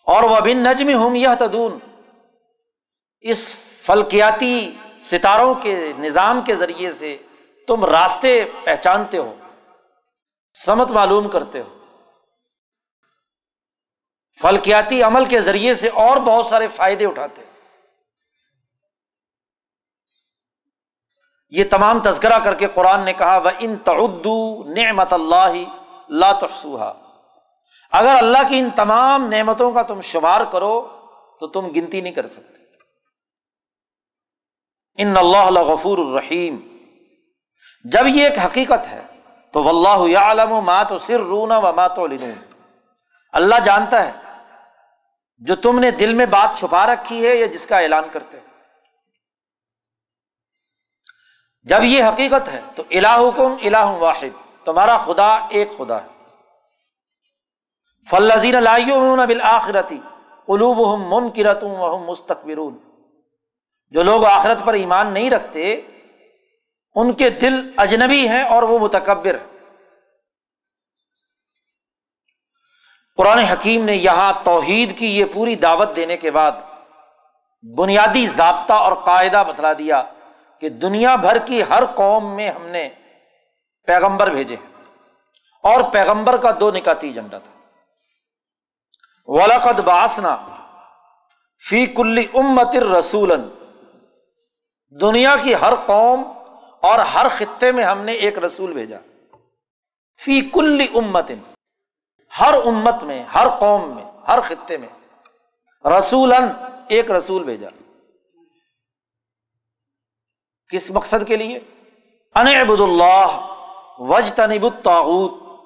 اور وہ بن نجم ہوں یہ تدون اس فلکیاتی ستاروں کے نظام کے ذریعے سے تم راستے پہچانتے ہو، سمت معلوم کرتے ہو۔ فلکیاتی عمل کے ذریعے سے اور بہت سارے فائدے اٹھاتے یہ تمام تذکرہ کر کے قرآن نے کہا وہ ان تعدو نعمت اللہ لا تحسوہا اگر اللہ کی ان تمام نعمتوں کا تم شمار کرو، تو تم گنتی نہیں کر سکتے۔ ان اللہ غفور الرحیم۔ جب یہ ایک حقیقت ہے، تو واللہ عالم و مات و سر رونا و مات و اللہ جانتا ہے، جو تم نے دل میں بات چھپا رکھی ہے یا جس کا اعلان کرتے جب یہ حقیقت ہے، تو الہ حکم الہ واحد، تمہارا خدا ایک خدا ہے۔ فلزین لائیوں بالآخرتی قلوب ہم من کرتوں مستقبرون جو لوگ آخرت پر ایمان نہیں رکھتے، ان کے دل اجنبی ہیں اور وہ متکبر قرآن حکیم نے یہاں توحید کی یہ پوری دعوت دینے کے بعد بنیادی ضابطہ اور قاعدہ بتلا دیا کہ دنیا بھر کی ہر قوم میں ہم نے پیغمبر بھیجے اور پیغمبر کا دو نکاتی ایجنڈا تھا۔ ولاقد باسنا فی کلی امت رسول دنیا کی ہر قوم اور ہر خطے میں ہم نے ایک رسول بھیجا۔ فی کل امت، ہر امت میں، ہر قوم میں، ہر خطے میں رسول ایک رسول بھیجا۔ کس مقصد کے لیے؟ ان عبد اللہ وج تنب الطاعت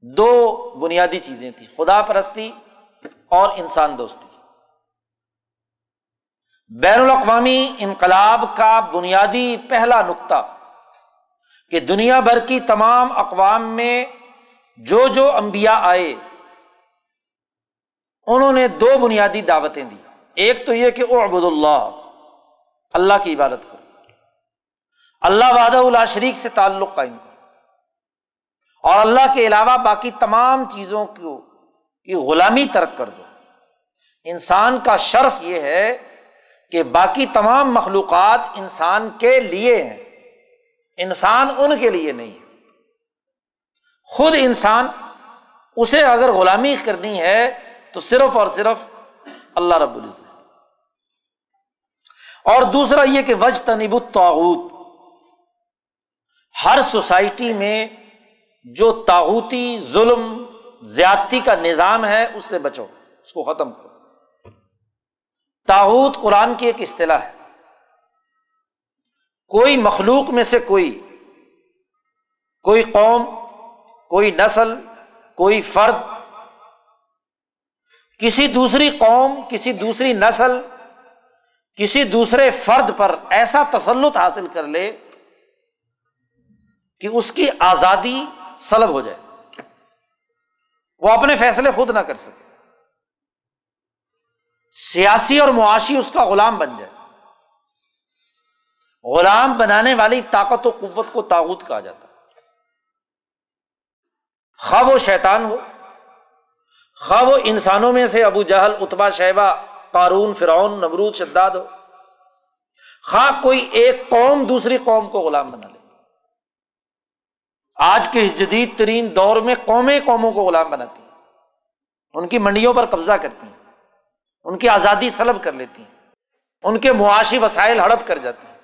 دو بنیادی چیزیں تھیں، خدا پرستی اور انسان دوستی۔ بین الاقوامی انقلاب کا بنیادی پہلا نقطہ کہ دنیا بھر کی تمام اقوام میں جو جو امبیا آئے، انہوں نے دو بنیادی دعوتیں دی۔ ایک تو یہ کہ او عبد اللہ اللہ کی عبادت کرو۔ اللہ واد اللہ شریک سے تعلق قائم کرو۔ اور اللہ کے علاوہ باقی تمام چیزوں کو کی غلامی ترک کر دو۔ انسان کا شرف یہ ہے کہ باقی تمام مخلوقات انسان کے لیے ہیں۔ انسان ان کے لیے نہیں۔ ہے خود انسان اسے اگر غلامی کرنی ہے تو صرف اور صرف اللہ رب العزت۔ اور دوسرا یہ کہ وج تنب الطاعت ہر سوسائٹی میں جو تاغوتی ظلم، زیادتی کا نظام ہے، اس سے بچو، اس کو ختم کرو۔ تاحوت قرآن کی ایک اصطلاح ہے۔ کوئی مخلوق میں سے کوئی کوئی قوم، کوئی نسل، کوئی فرد، کسی دوسری قوم، کسی دوسری نسل، کسی دوسرے فرد پر ایسا تسلط حاصل کر لے کہ اس کی آزادی سلب ہو جائے۔ وہ اپنے فیصلے خود نہ کر سکے۔ سیاسی اور معاشی اس کا غلام بن جائے۔ غلام بنانے والی طاقت و قوت کو تاغت کہا جاتا خواہ وہ شیطان ہو، خواہ وہ انسانوں میں سے ابو جہل اتبا شہبہ قارون، فرعون، نمرود، شداد ہو۔ خواہ کوئی ایک قوم دوسری قوم کو غلام بنا لے۔ آج کے اس جدید ترین دور میں قومیں قوموں کو غلام بناتی ہیں۔ ان کی منڈیوں پر قبضہ کرتی ہیں۔ ان کی آزادی سلب کر لیتی ہیں۔ ان کے معاشی وسائل ہڑپ کر جاتی ہیں۔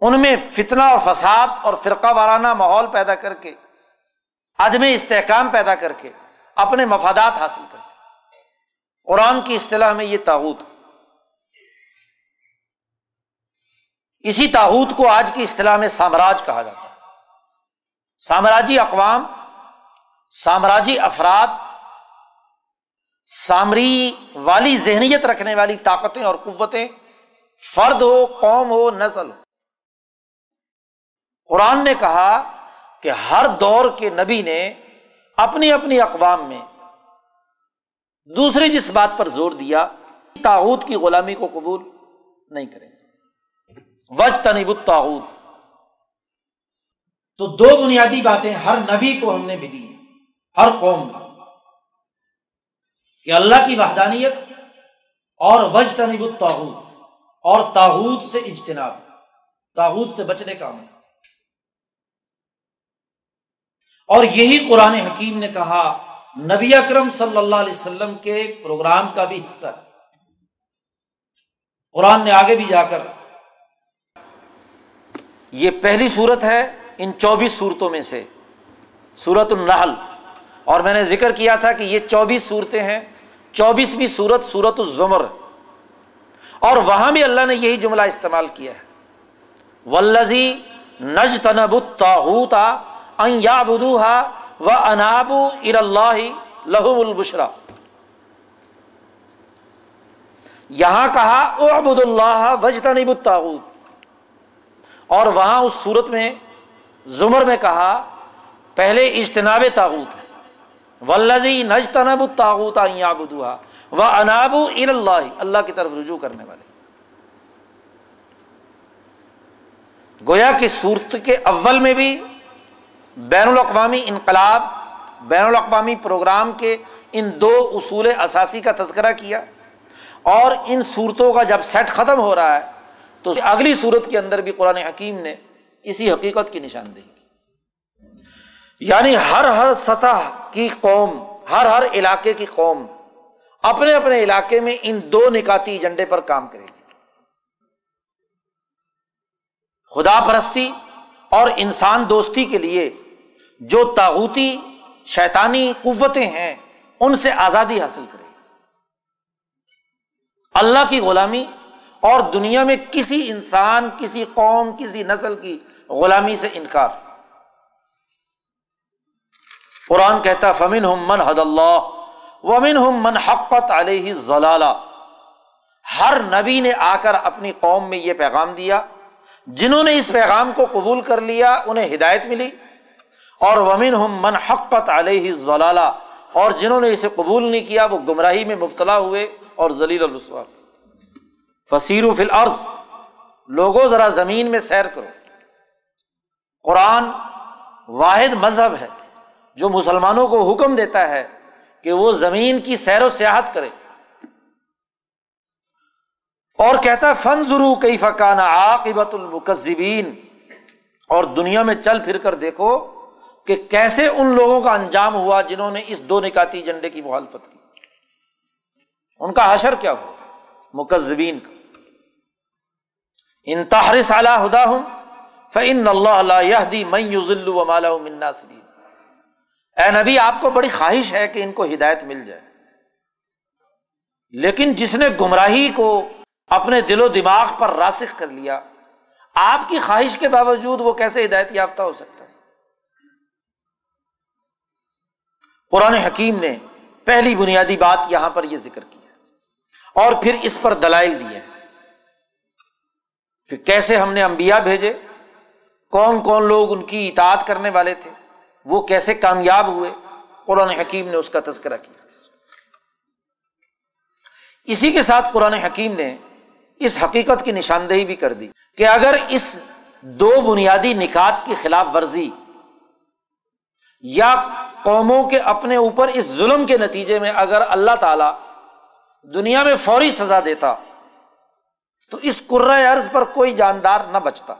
ان میں فتنا اور فساد اور فرقہ وارانہ ماحول پیدا کر کے، عدم استحکام پیدا کر کے اپنے مفادات حاصل کرتے قرآن کی اصطلاح میں یہ تاوت اسی تاحوت کو آج کی اصطلاح میں سامراج کہا جاتا ہے۔ سامراجی اقوام، سامراجی افراد سامری والی ذہنیت رکھنے والی طاقتیں اور قوتیں فرد ہو، قوم ہو، نسل ہو۔ قرآن نے کہا کہ ہر دور کے نبی نے اپنی اپنی اقوام میں دوسری جس بات پر زور دیا تاحود کی غلامی کو قبول نہیں کریں۔ وج تنب الطاحود تو دو بنیادی باتیں ہر نبی کو ہم نے بھی دی ہر قوم میں کہ اللہ کی وحدانیت اور وج تنب الطاحود اور تاحود سے اجتناب تاحود سے بچنے کا عمل۔ اور یہی قرآن حکیم نے کہا، نبی اکرم صلی اللہ علیہ وسلم کے پروگرام کا بھی حصہ۔ قرآن نے آگے بھی جا کر یہ پہلی صورت ہے ان چوبیس صورتوں میں سے سورت النحل۔ اور میں نے ذکر کیا تھا کہ یہ چوبیس صورتیں ہیں۔ چوبیسویں صورت سورت الزمر۔ اور وہاں بھی اللہ نے یہی جملہ استعمال کیا ہے۔ ولزی نج تنب تاحوتا یا و اناب اللہ لہو البشرا یہاں کہا او ابد اللہ وج تنب اور وہاں اس صورت میں، زمر میں کہا، پہلے اجتناب تاغوت ہے۔ ولزی نج تنب الطاغوت یا و اللہ اللہ کی طرف رجوع کرنے والے۔ گویا کہ صورت کے اول میں بھی بین الاقوامی انقلاب، بین الاقوامی پروگرام کے ان دو اصول اثاثی کا تذکرہ کیا اور ان صورتوں کا جب سیٹ ختم ہو رہا ہے تو اگلی صورت کے اندر بھی قرآن حکیم نے اسی حقیقت کی نشاندہی یعنی ہر ہر سطح کی قوم، ہر ہر علاقے کی قوم اپنے اپنے علاقے میں ان دو نکاتی ایجنڈے پر کام کرے گی۔ خدا پرستی اور انسان دوستی کے لیے جو تاغوتی شیطانی قوتیں ہیں، ان سے آزادی حاصل کرے۔ اللہ کی غلامی اور دنیا میں کسی انسان، کسی قوم، کسی نسل کی غلامی سے انکار۔ قرآن کہتا فمن ہم من حد اللہ ومن ہم من حقت علیہ ضلالہ ہر نبی نے آ کر اپنی قوم میں یہ پیغام دیا، جنہوں نے اس پیغام کو قبول کر لیا، انہیں ہدایت ملی۔ اور ومن ہم من حقت علیہ ضلالہ اور جنہوں نے اسے قبول نہیں کیا، وہ گمراہی میں مبتلا ہوئے اور ذلیل الرسوا فصیر فی الارض لوگوں، ذرا زمین میں سیر کرو۔ قرآن واحد مذہب ہے۔ جو مسلمانوں کو حکم دیتا ہے کہ وہ زمین کی سیر و سیاحت کرے۔ اور کہتا ہے فن ضرو کئی فقان عاقبت المکذبین اور دنیا میں چل پھر کر دیکھو کہ کیسے ان لوگوں کا انجام ہوا جنہوں نے اس دو نکاتی جنڈے کی مخالفت کی۔ ان کا حشر کیا ہوا؟ مکذبین کا۔ انتہار سالہ ہدا ہوں فن اللہ دی میں یوزل و مالا منا سلیم اے نبی، آپ کو بڑی خواہش ہے کہ ان کو ہدایت مل جائے۔ لیکن جس نے گمراہی کو اپنے دل و دماغ پر راسخ کر لیا، آپ کی خواہش کے باوجود وہ کیسے ہدایت یافتہ ہو سکتا ہے؟ قرآن حکیم نے پہلی بنیادی بات یہاں پر یہ ذکر کیا اور پھر اس پر دلائل دیے کہ کیسے ہم نے امبیا بھیجے، کون کون لوگ ان کی اطاعت کرنے والے تھے۔ وہ کیسے کامیاب ہوئے؟ قرآن حکیم نے اس کا تذکرہ کیا۔ اسی کے ساتھ قرآن حکیم نے اس حقیقت کی نشاندہی بھی کر دی کہ اگر اس دو بنیادی نکات کی خلاف ورزی یا قوموں کے اپنے اوپر اس ظلم کے نتیجے میں اگر اللہ تعالی دنیا میں فوری سزا دیتا تو اس عرض پر کوئی جاندار نہ بچتا۔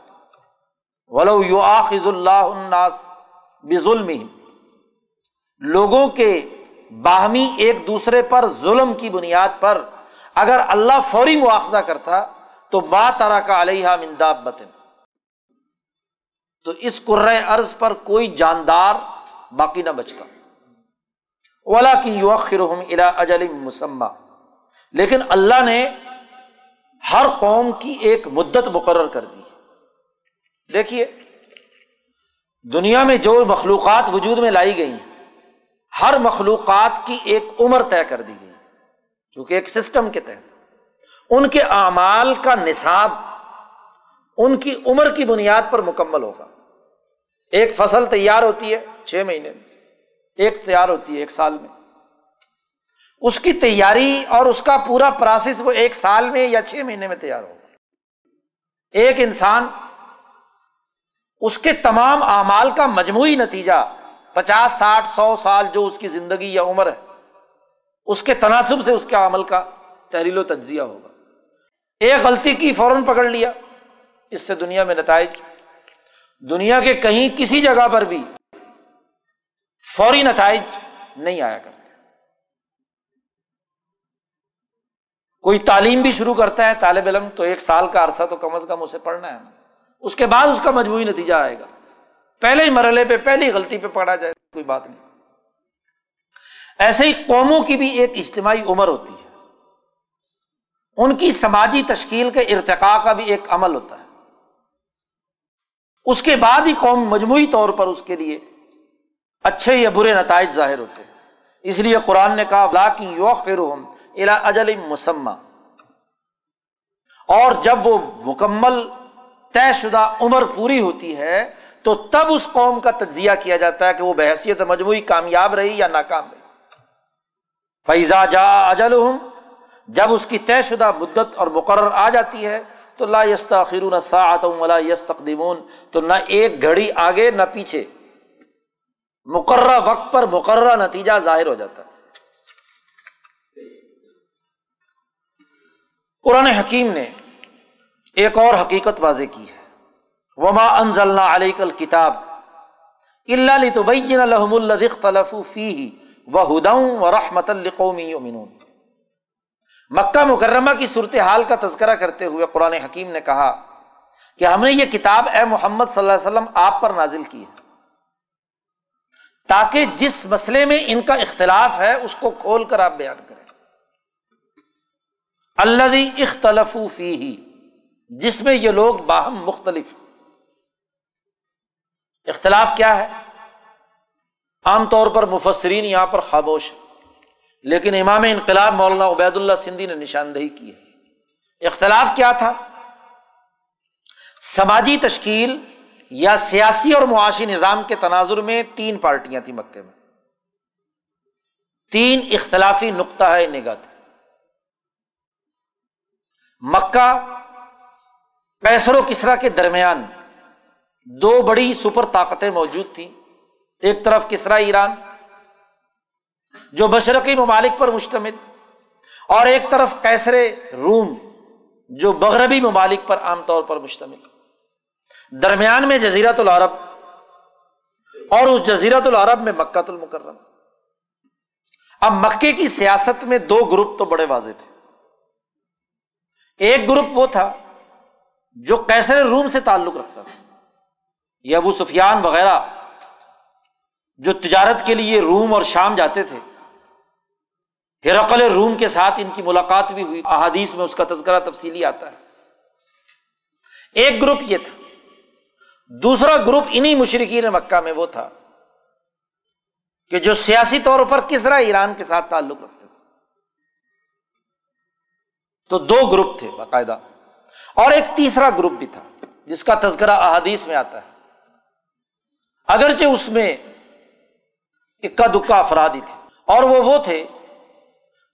ولو یو آخذ اللہ الناس ظلم لوگوں کے باہمی ایک دوسرے پر ظلم کی بنیاد پر اگر اللہ فوری مواخذہ کرتا تو با تارا کا علیہ منداب بتن تو اس ارض پر کوئی جاندار باقی نہ بچتا۔ اولا کی یوخر الا اجل مسمہ۔ لیکن اللہ نے ہر قوم کی ایک مدت مقرر کر دی۔ دیکھیے دنیا میں جو مخلوقات وجود میں لائی گئی ہیں، ہر مخلوقات کی ایک عمر طے کر دی گئی چونکہ ایک سسٹم کے تحت۔ ان کے اعمال کا نصاب، ان کی عمر کی بنیاد پر مکمل ہوگا۔ ایک فصل تیار ہوتی ہے چھ مہینے میں، ایک تیار ہوتی ہے ایک سال میں۔ اس کی تیاری اور اس کا پورا پروسیس وہ ایک سال میں یا چھ مہینے میں تیار ہوگا۔ ایک انسان اس کے تمام اعمال کا مجموعی نتیجہ پچاس، ساٹھ، سو سال جو اس کی زندگی یا عمر ہے، اس کے تناسب سے اس کے عمل کا تحریل و تجزیہ ہوگا۔ ایک غلطی کی فوراً پکڑ لیا، اس سے دنیا میں نتائج، دنیا کے کہیں کسی جگہ پر بھی فوری نتائج نہیں آیا کرتے۔ کوئی تعلیم بھی شروع کرتا ہے طالب علم، تو ایک سال کا عرصہ تو کم از کم اسے پڑھنا ہے اس کے بعد اس کا مجموعی نتیجہ آئے گا۔ پہلے ہی مرحلے پہ، پہلی غلطی پہ پڑھا جائے، کوئی بات نہیں۔ ایسے ہی قوموں کی بھی ایک اجتماعی عمر ہوتی ہے۔ ان کی سماجی تشکیل کے ارتقاء کا بھی ایک عمل ہوتا ہے۔ اس کے بعد ہی قوم مجموعی طور پر اس کے لیے اچھے یا برے نتائج ظاہر ہوتے ہیں۔ اس لیے قرآن نے کہا لا کی الا اجل مسمہ اور جب وہ مکمل طے شدہ عمر پوری ہوتی ہے، تو تب اس قوم کا تجزیہ کیا جاتا ہے کہ وہ بحثیت مجموعی کامیاب رہی یا ناکام رہی۔ فیضا جا اجل ہوں جب اس کی طے شدہ مدت اور مقرر آ جاتی ہے، تو لا خرون ولا یس تقدیمون تو نہ ایک گھڑی آگے نہ پیچھے۔ مقررہ وقت پر مقررہ نتیجہ ظاہر ہو جاتا ہے۔ قرآن حکیم نے ایک اور حقیقت واضح کی ہے۔ وما انزل علیہ کل کتاب اللہ تبین الحم الخلف فی و ہداؤں و رحمت القومی مکہ مکرمہ کی صورت حال کا تذکرہ کرتے ہوئے قرآن حکیم نے کہا کہ ہم نے یہ کتاب اے محمد صلی اللہ علیہ وسلم آپ پر نازل کی ہے۔ تاکہ جس مسئلے میں ان کا اختلاف ہے اس کو کھول کر آپ بیان کریں۔ اللہ اختلف فی ہی جس میں یہ لوگ باہم مختلف اختلاف کیا ہے؟ عام طور پر مفسرین یہاں پر خاموش لیکن امام انقلاب مولانا عبید اللہ سندھی نے نشاندہی کی ہے۔ اختلاف کیا تھا؟ سماجی تشکیل یا سیاسی اور معاشی نظام کے تناظر میں تین پارٹیاں تھیں مکے میں۔ تین اختلافی نقطہ ہے نگاہ مکہ پیسر و کسرا کے درمیان دو بڑی سپر طاقتیں موجود تھیں۔ ایک طرف کسرا ایران، جو مشرقی ممالک پر مشتمل، اور ایک طرف کیسر روم، جو مغربی ممالک پر عام طور پر مشتمل۔ درمیان میں جزیرت العرب اور اس جزیرت العرب میں مکہ المکرم اب مکے کی سیاست میں دو گروپ تو بڑے واضح تھے۔ ایک گروپ وہ تھا جو کیسر روم سے تعلق رکھتا تھا۔ یہ ابو سفیان وغیرہ جو تجارت کے لیے روم اور شام جاتے تھے۔ ہرقل روم کے ساتھ ان کی ملاقات بھی ہوئی۔ احادیث میں اس کا تذکرہ تفصیلی آتا ہے۔ ایک گروپ یہ تھا۔ دوسرا گروپ انہیں مشرقین مکہ میں وہ تھا کہ جو سیاسی طور پر کس طرح ایران کے ساتھ تعلق رکھتے تھے۔ تو دو گروپ تھے باقاعدہ۔ اور ایک تیسرا گروپ بھی تھا، جس کا تذکرہ احادیث میں آتا ہے۔ اگرچہ اس میں اکا دکا افراد ہی تھے، اور وہ وہ تھے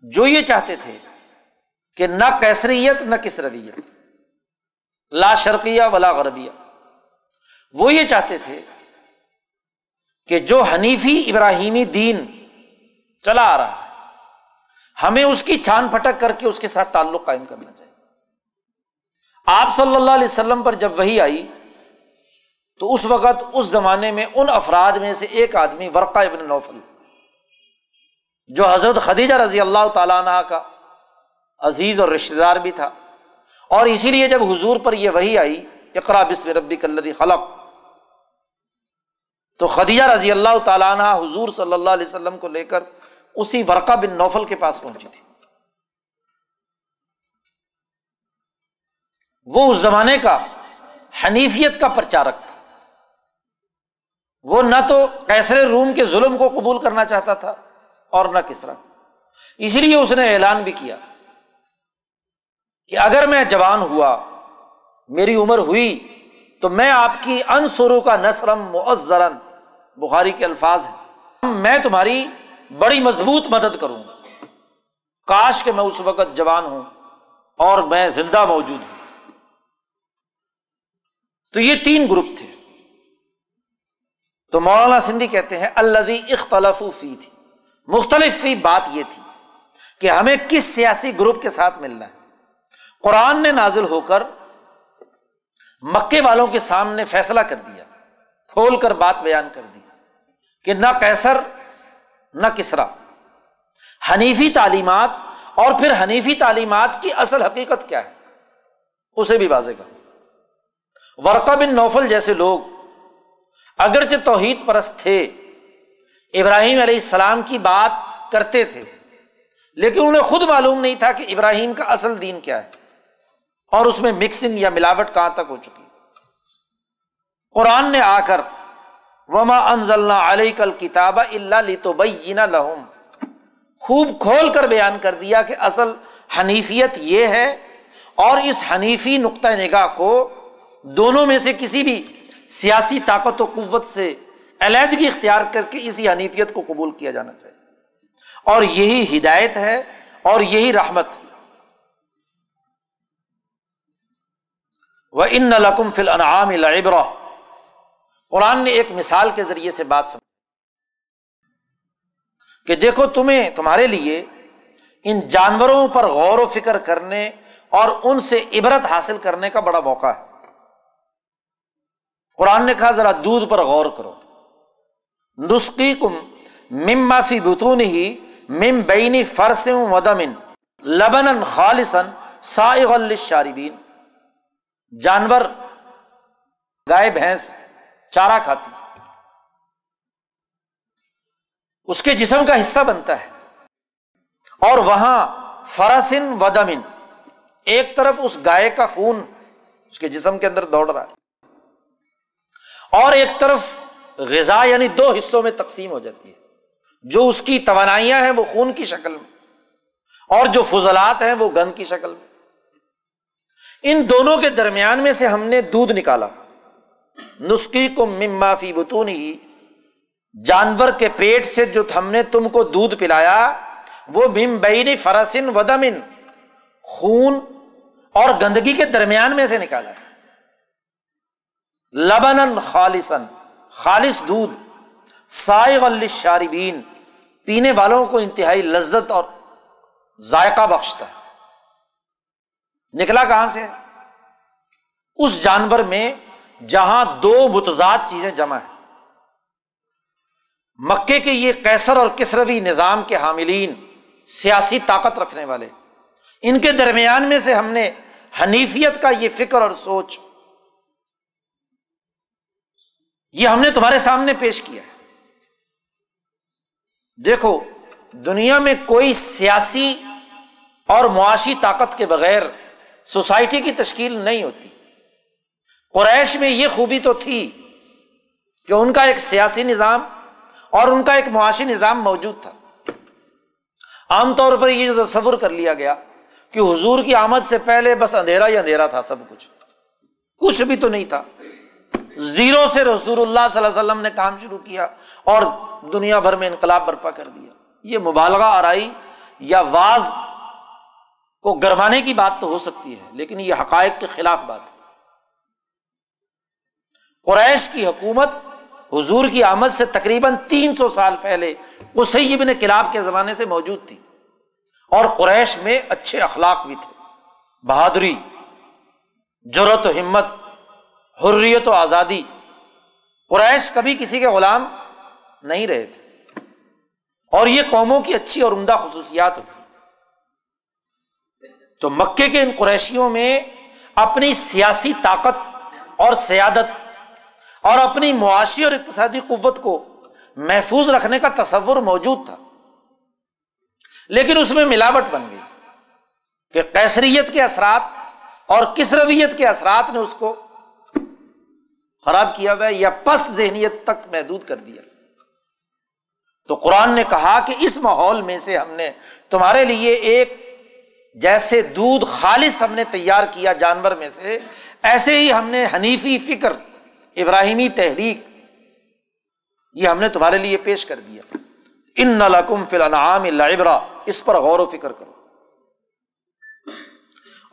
جو یہ چاہتے تھے کہ نہ کیسریت نہ کسریت، لا شرقیہ ولا غربیہ۔ وہ یہ چاہتے تھے کہ جو حنیفی ابراہیمی دین چلا آ رہا ہے، ہمیں اس کی چھان پھٹک کر کے اس کے ساتھ تعلق قائم کرنا چاہیے۔ آپ صلی اللہ علیہ وسلم پر جب وہی آئی، تو اس وقت، اس زمانے میں ان افراد میں سے ایک آدمی ورقہ ابن نوفل، جو حضرت خدیجہ رضی اللہ تعالیٰ عنہ کا عزیز اور رشتے دار بھی تھا۔ اور اسی لیے جب حضور پر یہ وہی آئی اقرا بسم ربی کلدی خلق، تو خدیجہ رضی اللہ تعالیٰ عنہ حضور صلی اللہ علیہ وسلم کو لے کر اسی ورقہ بن نوفل کے پاس پہنچی تھی۔ وہ اس زمانے کا حنیفیت کا پرچارک تھا۔ وہ نہ تو کیسر روم کے ظلم کو قبول کرنا چاہتا تھا اور نہ کسرا اسی لیے اس نے اعلان بھی کیا کہ اگر میں جوان ہوا، میری عمر ہوئی، تو میں آپ کی انسرو کا نسرم معذرن۔ بخاری کے الفاظ ہیں۔ میں تمہاری بڑی مضبوط مدد کروں گا۔ کاش کہ میں اس وقت جوان ہوں اور میں زندہ موجود ہوں۔ تو یہ تین گروپ تھے۔ تو مولانا سندھی کہتے ہیں اللہ اختلف فی تھی۔ مختلف فی بات یہ تھی کہ ہمیں کس سیاسی گروپ کے ساتھ ملنا ہے۔ قرآن نے نازل ہو کر مکے والوں کے سامنے فیصلہ کر دیا، کھول کر بات بیان کر دی کہ نہ کیسر نہ کسرا۔ حنیفی تعلیمات اور پھر حنیفی تعلیمات کی اصل حقیقت کیا ہے؟ اسے بھی واضح کر ورقہ بن نوفل جیسے لوگ اگرچہ توحید پرست تھے، ابراہیم علیہ السلام کی بات کرتے تھے، لیکن انہیں خود معلوم نہیں تھا کہ ابراہیم کا اصل دین کیا ہے اور اس میں مکسنگ یا ملاوٹ کہاں تک ہو چکی۔ قرآن نے آ کر وما انزل علیہ کل کتاب اللہ تو لہم خوب کھول کر بیان کر دیا کہ اصل حنیفیت یہ ہے اور اس حنیفی نقطۂ نگاہ کو دونوں میں سے کسی بھی سیاسی طاقت و قوت سے علیحدگی اختیار کر کے اسی حنیفیت کو قبول کیا جانا چاہیے۔ اور یہی ہدایت ہے اور یہی رحمت۔ وہ ان لقم فل انعام البرا قرآن نے ایک مثال کے ذریعے سے بات سمجھ کہ دیکھو تمہیں، تمہارے لیے ان جانوروں پر غور و فکر کرنے اور ان سے عبرت حاصل کرنے کا بڑا موقع ہے۔ قرآن نے کہا ذرا دودھ پر غور کرو۔ نسخی کم مم فی بتون ہی مم بینی فرسم ودمن لبن خالصن سائغ الشاربین جانور گائے، بھینس، چارہ کھاتی۔ اس کے جسم کا حصہ بنتا ہے۔ اور وہاں فرسن ودمن ایک طرف اس گائے کا خون اس کے جسم کے اندر دوڑ رہا ہے۔ اور ایک طرف غذا یعنی دو حصوں میں تقسیم ہو جاتی ہے۔ جو اس کی توانائیاں ہیں وہ خون کی شکل میں، اور جو فضلات ہیں وہ گند کی شکل میں۔ ان دونوں کے درمیان میں سے ہم نے دودھ نکالا۔ نسخی کو مما فی بتون ہی جانور کے پیٹ سے جو ہم نے تم کو دودھ پلایا، وہ ممبئی فرسن ودمن خون اور گندگی کے درمیان میں سے نکالا۔ ہے لبن خالصن خالص دودھ سائغ الشاربین پینے والوں کو انتہائی لذت اور ذائقہ بخشتا ہے۔ نکلا کہاں سے؟ اس جانور میں جہاں دو متضاد چیزیں جمع ہیں۔ مکے کے یہ کیسر اور کسروی نظام کے حاملین سیاسی طاقت رکھنے والے۔ ان کے درمیان میں سے ہم نے حنیفیت کا یہ فکر اور سوچ یہ ہم نے تمہارے سامنے پیش کیا ہے۔ دیکھو، دنیا میں کوئی سیاسی اور معاشی طاقت کے بغیر سوسائٹی کی تشکیل نہیں ہوتی۔ قریش میں یہ خوبی تو تھی کہ ان کا ایک سیاسی نظام اور ان کا ایک معاشی نظام موجود تھا۔ عام طور پر یہ جو تصور کر لیا گیا کہ حضور کی آمد سے پہلے بس اندھیرا ہی اندھیرا تھا سب کچھ۔ کچھ بھی تو نہیں تھا۔ زیرو سے رسول اللہ صلی اللہ علیہ وسلم نے کام شروع کیا اور دنیا بھر میں انقلاب برپا کر دیا۔ یہ مبالغہ آرائی یا واز کو گرمانے کی بات تو ہو سکتی ہے، لیکن یہ حقائق کے خلاف بات ہے۔ قریش کی حکومت حضور کی آمد سے تقریباً تین سو سال پہلے اسیب نے کلاب کے زمانے سے موجود تھی۔ اور قریش میں اچھے اخلاق بھی تھے۔ بہادری جرت و ہمت حریت و آزادی۔ قریش کبھی کسی کے غلام نہیں رہے تھے۔ اور یہ قوموں کی اچھی اور عمدہ خصوصیات ہوتی تو مکے کے ان قریشیوں میں اپنی سیاسی طاقت اور سیادت اور اپنی معاشی اور اقتصادی قوت کو محفوظ رکھنے کا تصور موجود تھا۔ لیکن اس میں ملاوٹ بن گئی کہ کیسریت کے اثرات اور کس رویت کے اثرات نے اس کو خراب کیا ہوا یا پست ذہنیت تک محدود کر دیا۔ تو قرآن نے کہا کہ اس ماحول میں سے ہم نے تمہارے لیے ایک جیسے دودھ خالص ہم نے تیار کیا جانور میں سے، ایسے ہی ہم نے حنیفی فکر، ابراہیمی تحریک، یہ ہم نے تمہارے لیے پیش کر دیا۔ ان نلکم فی الانعام لعبرا اس پر غور و فکر کرو۔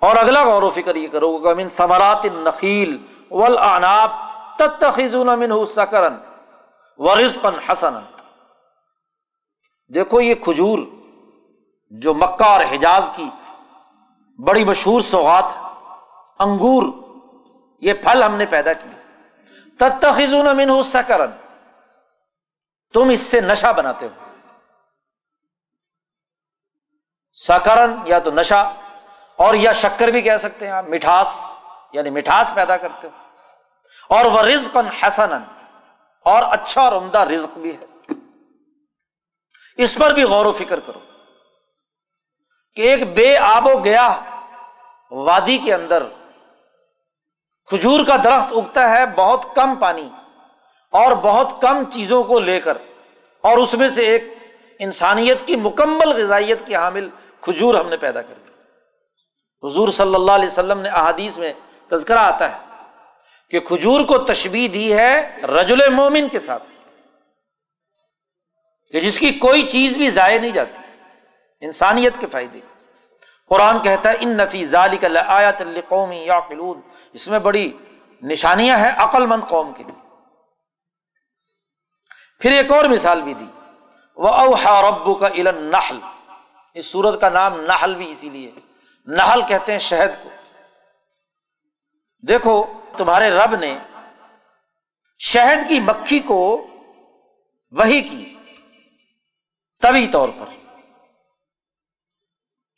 اور اگلا غور و فکر یہ کرو گا من ثمرات النخیل والعناب تتخذون منه سکرن ورزقا حسنا۔ دیکھو یہ کھجور جو مکہ اور حجاز کی بڑی مشہور سوغات انگور، یہ پھل ہم نے پیدا کیے۔ تتخذون منه سکرن، تم اس سے نشہ بناتے ہو۔ سکرن یا تو نشا اور یا شکر بھی کہہ سکتے ہیں آپ، مٹھاس یعنی مٹھاس پیدا کرتے ہو۔ اور وہ رزق حسن اور اچھا اور عمدہ رزق بھی ہے۔ اس پر بھی غور و فکر کرو کہ ایک بے آب و گیا وادی کے اندر کھجور کا درخت اگتا ہے، بہت کم پانی اور بہت کم چیزوں کو لے کر، اور اس میں سے ایک انسانیت کی مکمل غذائیت کی حامل کھجور ہم نے پیدا کر دی حضور صلی اللہ علیہ وسلم نے احادیث میں تذکرہ آتا ہے۔ کہ کھجور کو تشبیح دی ہے رجل مومن کے ساتھ، کہ جس کی کوئی چیز بھی ضائع نہیں جاتی، انسانیت کے فائدے۔ قرآن کہتا ہے، ان نفی ذالک آیات قومی یا قلون اس میں بڑی نشانیاں ہیں عقل مند قوم کے لیے۔ پھر ایک اور مثال بھی دی۔ وہ اوہا ربو کا علم نحل اس سورت کا نام نحل بھی اسی لیے نحل کہتے ہیں شہد کو۔ دیکھو، تمہارے رب نے شہد کی مکھی کو وہی کی، طبی طور پر۔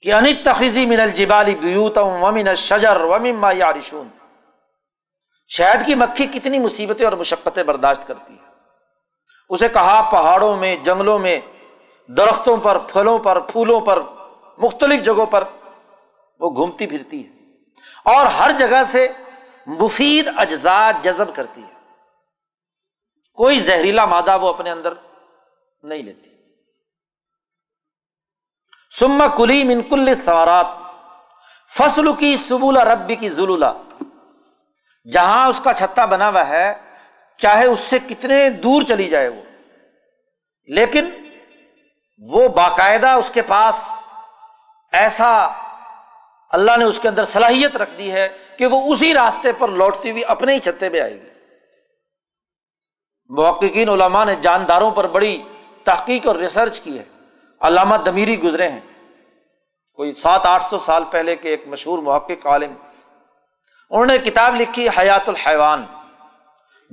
کہ انت تخیزی من الجبالی بیوتم ومن شجر ومما یارشون شہد کی مکھی کتنی مصیبتیں اور مشقتیں برداشت کرتی ہے۔ اسے کہا، پہاڑوں میں، جنگلوں میں، درختوں پر، پھلوں پر، پھولوں پر، مختلف جگہوں پر وہ گھومتی پھرتی ہے۔ اور ہر جگہ سے مفید اجزاء جذب کرتی ہے۔ کوئی زہریلا مادہ وہ اپنے اندر نہیں لیتی۔ سما کلی منکل سوارات فصل کی سبولا ربی کی ضلع جہاں اس کا چھتا بنا ہوا ہے، چاہے اس سے کتنے دور چلی جائے وہ۔ لیکن وہ باقاعدہ اس کے پاس ایسا اللہ نے اس کے اندر صلاحیت رکھ دی ہے کہ وہ اسی راستے پر لوٹتی ہوئی اپنے ہی چھتے پہ آئے گی۔ محققین علماء نے جانداروں پر بڑی تحقیق اور ریسرچ کی ہے۔ علامہ دمیری گزرے ہیں۔ کوئی سات آٹھ سو سال پہلے کے ایک مشہور محقق عالم۔ انہوں نے کتاب لکھی حیات الحیوان۔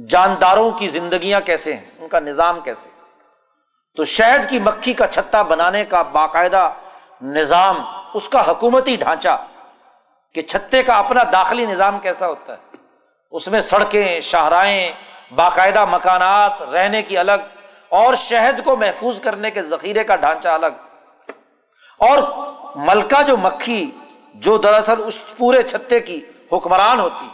جانداروں کی زندگیاں کیسے ہیں؟ ان کا نظام کیسے؟ تو شہد کی مکھی کا چھتا بنانے کا باقاعدہ نظام اس کا حکومتی ڈھانچہ کہ چھتے کا اپنا داخلی نظام کیسا ہوتا ہے؟ اس میں سڑکیں، شاہراہیں، باقاعدہ مکانات، رہنے کی الگ، اور شہد کو محفوظ کرنے کے ذخیرے کا ڈھانچہ الگ۔ اور ملکہ جو مکھی، جو دراصل اس پورے چھتے کی حکمران ہوتی،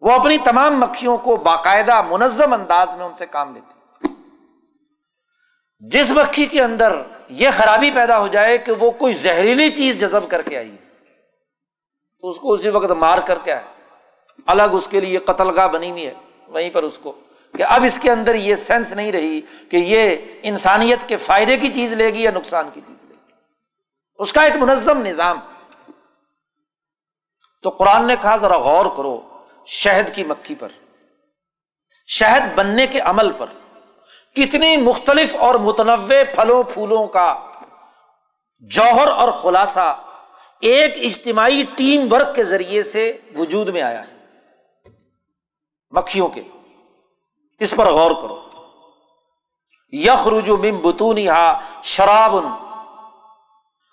وہ اپنی تمام مکھیوں کو باقاعدہ منظم انداز میں ان سے کام لیتی۔ جس مکھی کے اندر یہ خرابی پیدا ہو جائے کہ وہ کوئی زہریلی چیز جذب کر کے آئی ہے۔ تو اس کو اسی وقت مار کر کے آئے۔ الگ اس کے لیے قتل گاہ بنی ہوئی ہے، وہیں پر اس کو۔ کہ اب اس کے اندر یہ سینس نہیں رہی کہ یہ انسانیت کے فائدے کی چیز لے گی یا نقصان کی چیز لے گی۔ اس کا ایک منظم نظام۔ تو قرآن نے کہا، ذرا غور کرو، شہد کی مکھی پر۔ شہد بننے کے عمل پر۔ کتنی مختلف اور متنوع پھلوں پھولوں کا جوہر اور خلاصہ ایک اجتماعی ٹیم ورک کے ذریعے سے وجود میں آیا ہے۔ مکھیوں کے، اس پر غور کرو۔ یخ رجو مم بتون شراب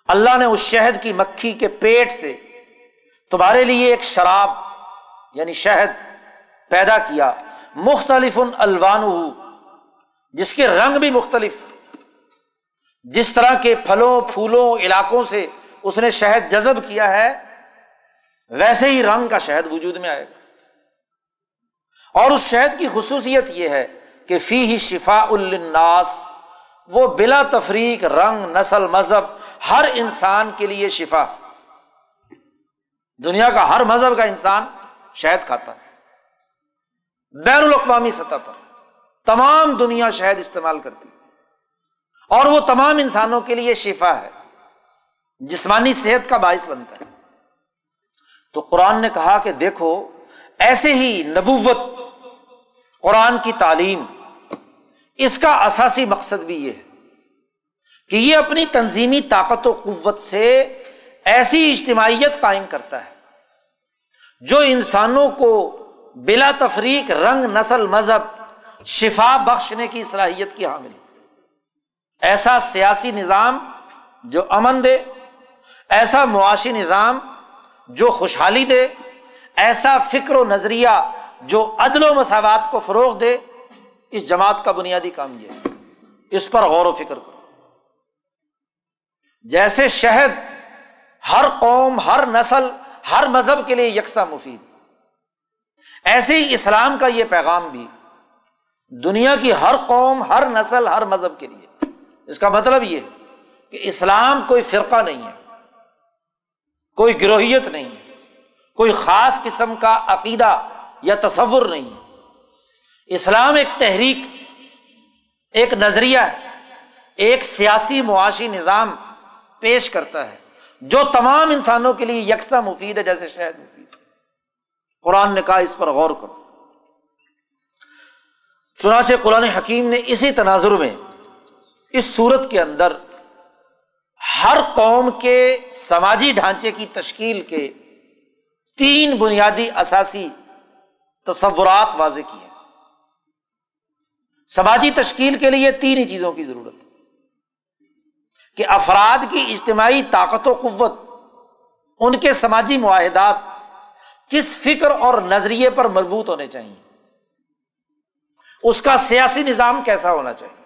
اللہ نے اس شہد کی مکھی کے پیٹ سے تمہارے لیے ایک شراب یعنی شہد، پیدا کیا۔ مختلف الوان جس کے رنگ بھی مختلف۔ جس طرح کے پھلوں، پھولوں، علاقوں سے اس نے شہد جذب کیا ہے، ویسے ہی رنگ کا شہد وجود میں آئے گا۔ اور اس شہد کی خصوصیت یہ ہے کہ فی ہی شفا الناس وہ بلا تفریق، رنگ، نسل، مذہب، ہر انسان کے لیے شفا۔ دنیا کا ہر مذہب کا انسان شہد کھاتا ہے۔ بین الاقوامی سطح پر۔ تمام دنیا شہد استعمال کرتی اور وہ تمام انسانوں کے لیے شفا ہے۔ جسمانی صحت کا باعث بنتا ہے۔ تو قرآن نے کہا کہ دیکھو، ایسے ہی نبوت، قرآن کی تعلیم، اس کا اساسی مقصد بھی یہ ہے کہ یہ اپنی تنظیمی طاقت و قوت سے ایسی اجتماعیت قائم کرتا ہے جو انسانوں کو بلا تفریق رنگ، نسل، مذہب شفا بخشنے کی صلاحیت کی حامل۔ ایسا سیاسی نظام جو امن دے، ایسا معاشی نظام جو خوشحالی دے، ایسا فکر و نظریہ جو عدل و مساوات کو فروغ دے، اس جماعت کا بنیادی کام یہ ہے۔ اس پر غور و فکر کرو۔ جیسے شہد ہر قوم، ہر نسل، ہر مذہب کے لیے یکساں مفید۔ ایسے ہی اسلام کا یہ پیغام بھی دنیا کی ہر قوم، ہر نسل، ہر مذہب کے لیے۔ اس کا مطلب یہ کہ اسلام کوئی فرقہ نہیں ہے، کوئی گروہیت نہیں ہے، کوئی خاص قسم کا عقیدہ یا تصور نہیں ہے۔ اسلام ایک تحریک، ایک نظریہ ہے، ایک سیاسی معاشی نظام پیش کرتا ہے، جو تمام انسانوں کے لیے یکساں مفید ہے، جیسے شاید مفید۔ قرآن نے کہا اس پر غور کرو۔ چنانچہ قرآن حکیم نے اسی تناظر میں اس صورت کے اندر ہر قوم کے سماجی ڈھانچے کی تشکیل کے تین بنیادی اثاثی تصورات واضح کی ہیں۔ سماجی تشکیل کے لیے تین ہی چیزوں کی ضرورت ہے کہ افراد کی اجتماعی طاقت و قوت، ان کے سماجی معاہدات کس فکر اور نظریے پر مربوط ہونے چاہیے اس کا سیاسی نظام کیسا ہونا چاہیے؟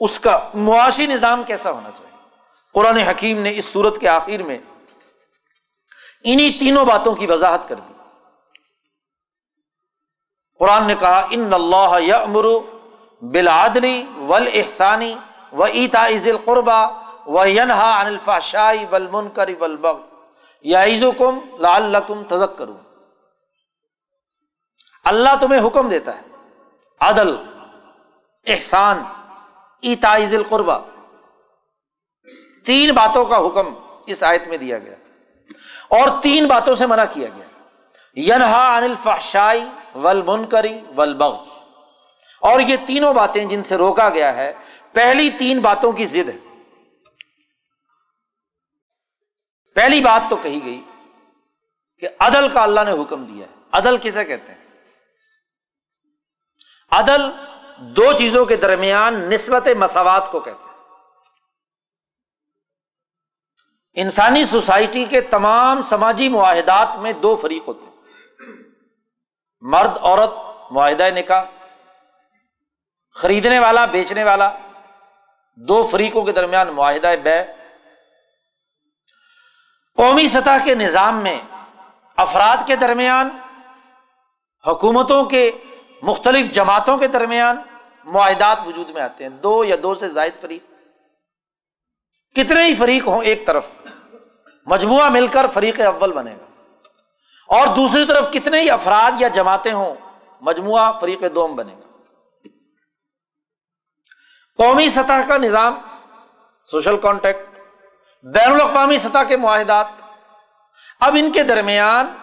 اس کا معاشی نظام کیسا ہونا چاہیے؟ قرآن حکیم نے اس صورت کے آخر میں انہیں تینوں باتوں کی وضاحت کر دی۔ قرآن نے کہا، ان اللہ یمر بلادری ول احسانی و ایتا عز القربا و ینہا انفا شاہی ول منکری ول یا عزو کم لال تزک کروں اللہ تمہیں حکم دیتا ہے۔ عدل، احسان ایتائز القربا تین باتوں کا حکم اس آیت میں دیا گیا۔ اور تین باتوں سے منع کیا گیا۔ ینہا عن الفحشائی ول منکری ول اور یہ تینوں باتیں جن سے روکا گیا ہے، پہلی تین باتوں کی ضد ہے۔ پہلی بات تو کہی گئی کہ عدل کا اللہ نے حکم دیا ہے۔ عدل کسے کہتے ہیں؟ عدل دو چیزوں کے درمیان نسبت مساوات کو کہتے ہیں۔ انسانی سوسائٹی کے تمام سماجی معاہدات میں دو فریق ہوتے ہیں۔ مرد، عورت، معاہدہ نکاح، خریدنے والا، بیچنے والا، دو فریقوں کے درمیان معاہدہ بے۔ قومی سطح کے نظام میں افراد کے درمیان، حکومتوں کے مختلف جماعتوں کے درمیان معاہدات وجود میں آتے ہیں۔ دو یا دو سے زائد فریق۔ کتنے ہی فریق ہوں ایک طرف، مجموعہ مل کر فریق اول بنے گا۔ اور دوسری طرف کتنے ہی افراد یا جماعتیں ہوں، مجموعہ فریق دوم بنے گا۔ قومی سطح کا نظام، سوشل کانٹیکٹ، بین الاقوامی سطح کے معاہدات۔ اب ان کے درمیان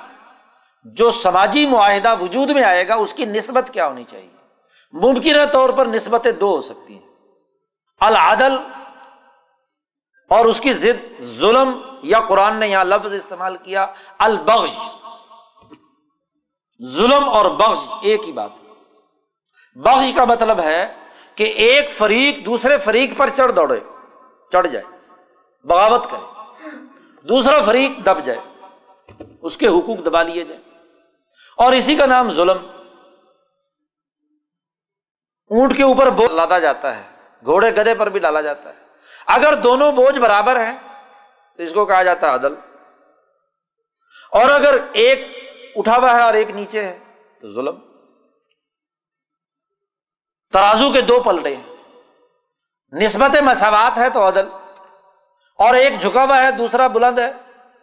جو سماجی معاہدہ وجود میں آئے گا، اس کی نسبت کیا ہونی چاہیے؟ ممکنہ طور پر نسبتیں دو ہو سکتی ہیں۔ العدل اور اس کی ضد، ظلم، یا قرآن نے یہاں لفظ استعمال کیا البغش ظلم اور بخش ایک ہی بات۔ بغش کا مطلب ہے کہ ایک فریق دوسرے فریق پر چڑھ دوڑے، چڑھ جائے، بغاوت کرے۔ دوسرا فریق دب جائے، اس کے حقوق دبا لیے جائے اور اسی کا نام ظلم۔ اونٹ کے اوپر بوجھ لادا جاتا ہے، گھوڑے گدے پر بھی ڈالا جاتا ہے۔ اگر دونوں بوجھ برابر ہیں، تو اس کو کہا جاتا ہے عدل۔ اور اگر ایک اٹھا ہوا ہے اور ایک نیچے ہے، تو ظلم۔ ترازو کے دو پلٹے ہیں۔ نسبت مساوات ہے تو عدل، اور ایک جھکا ہوا ہے، دوسرا بلند ہے،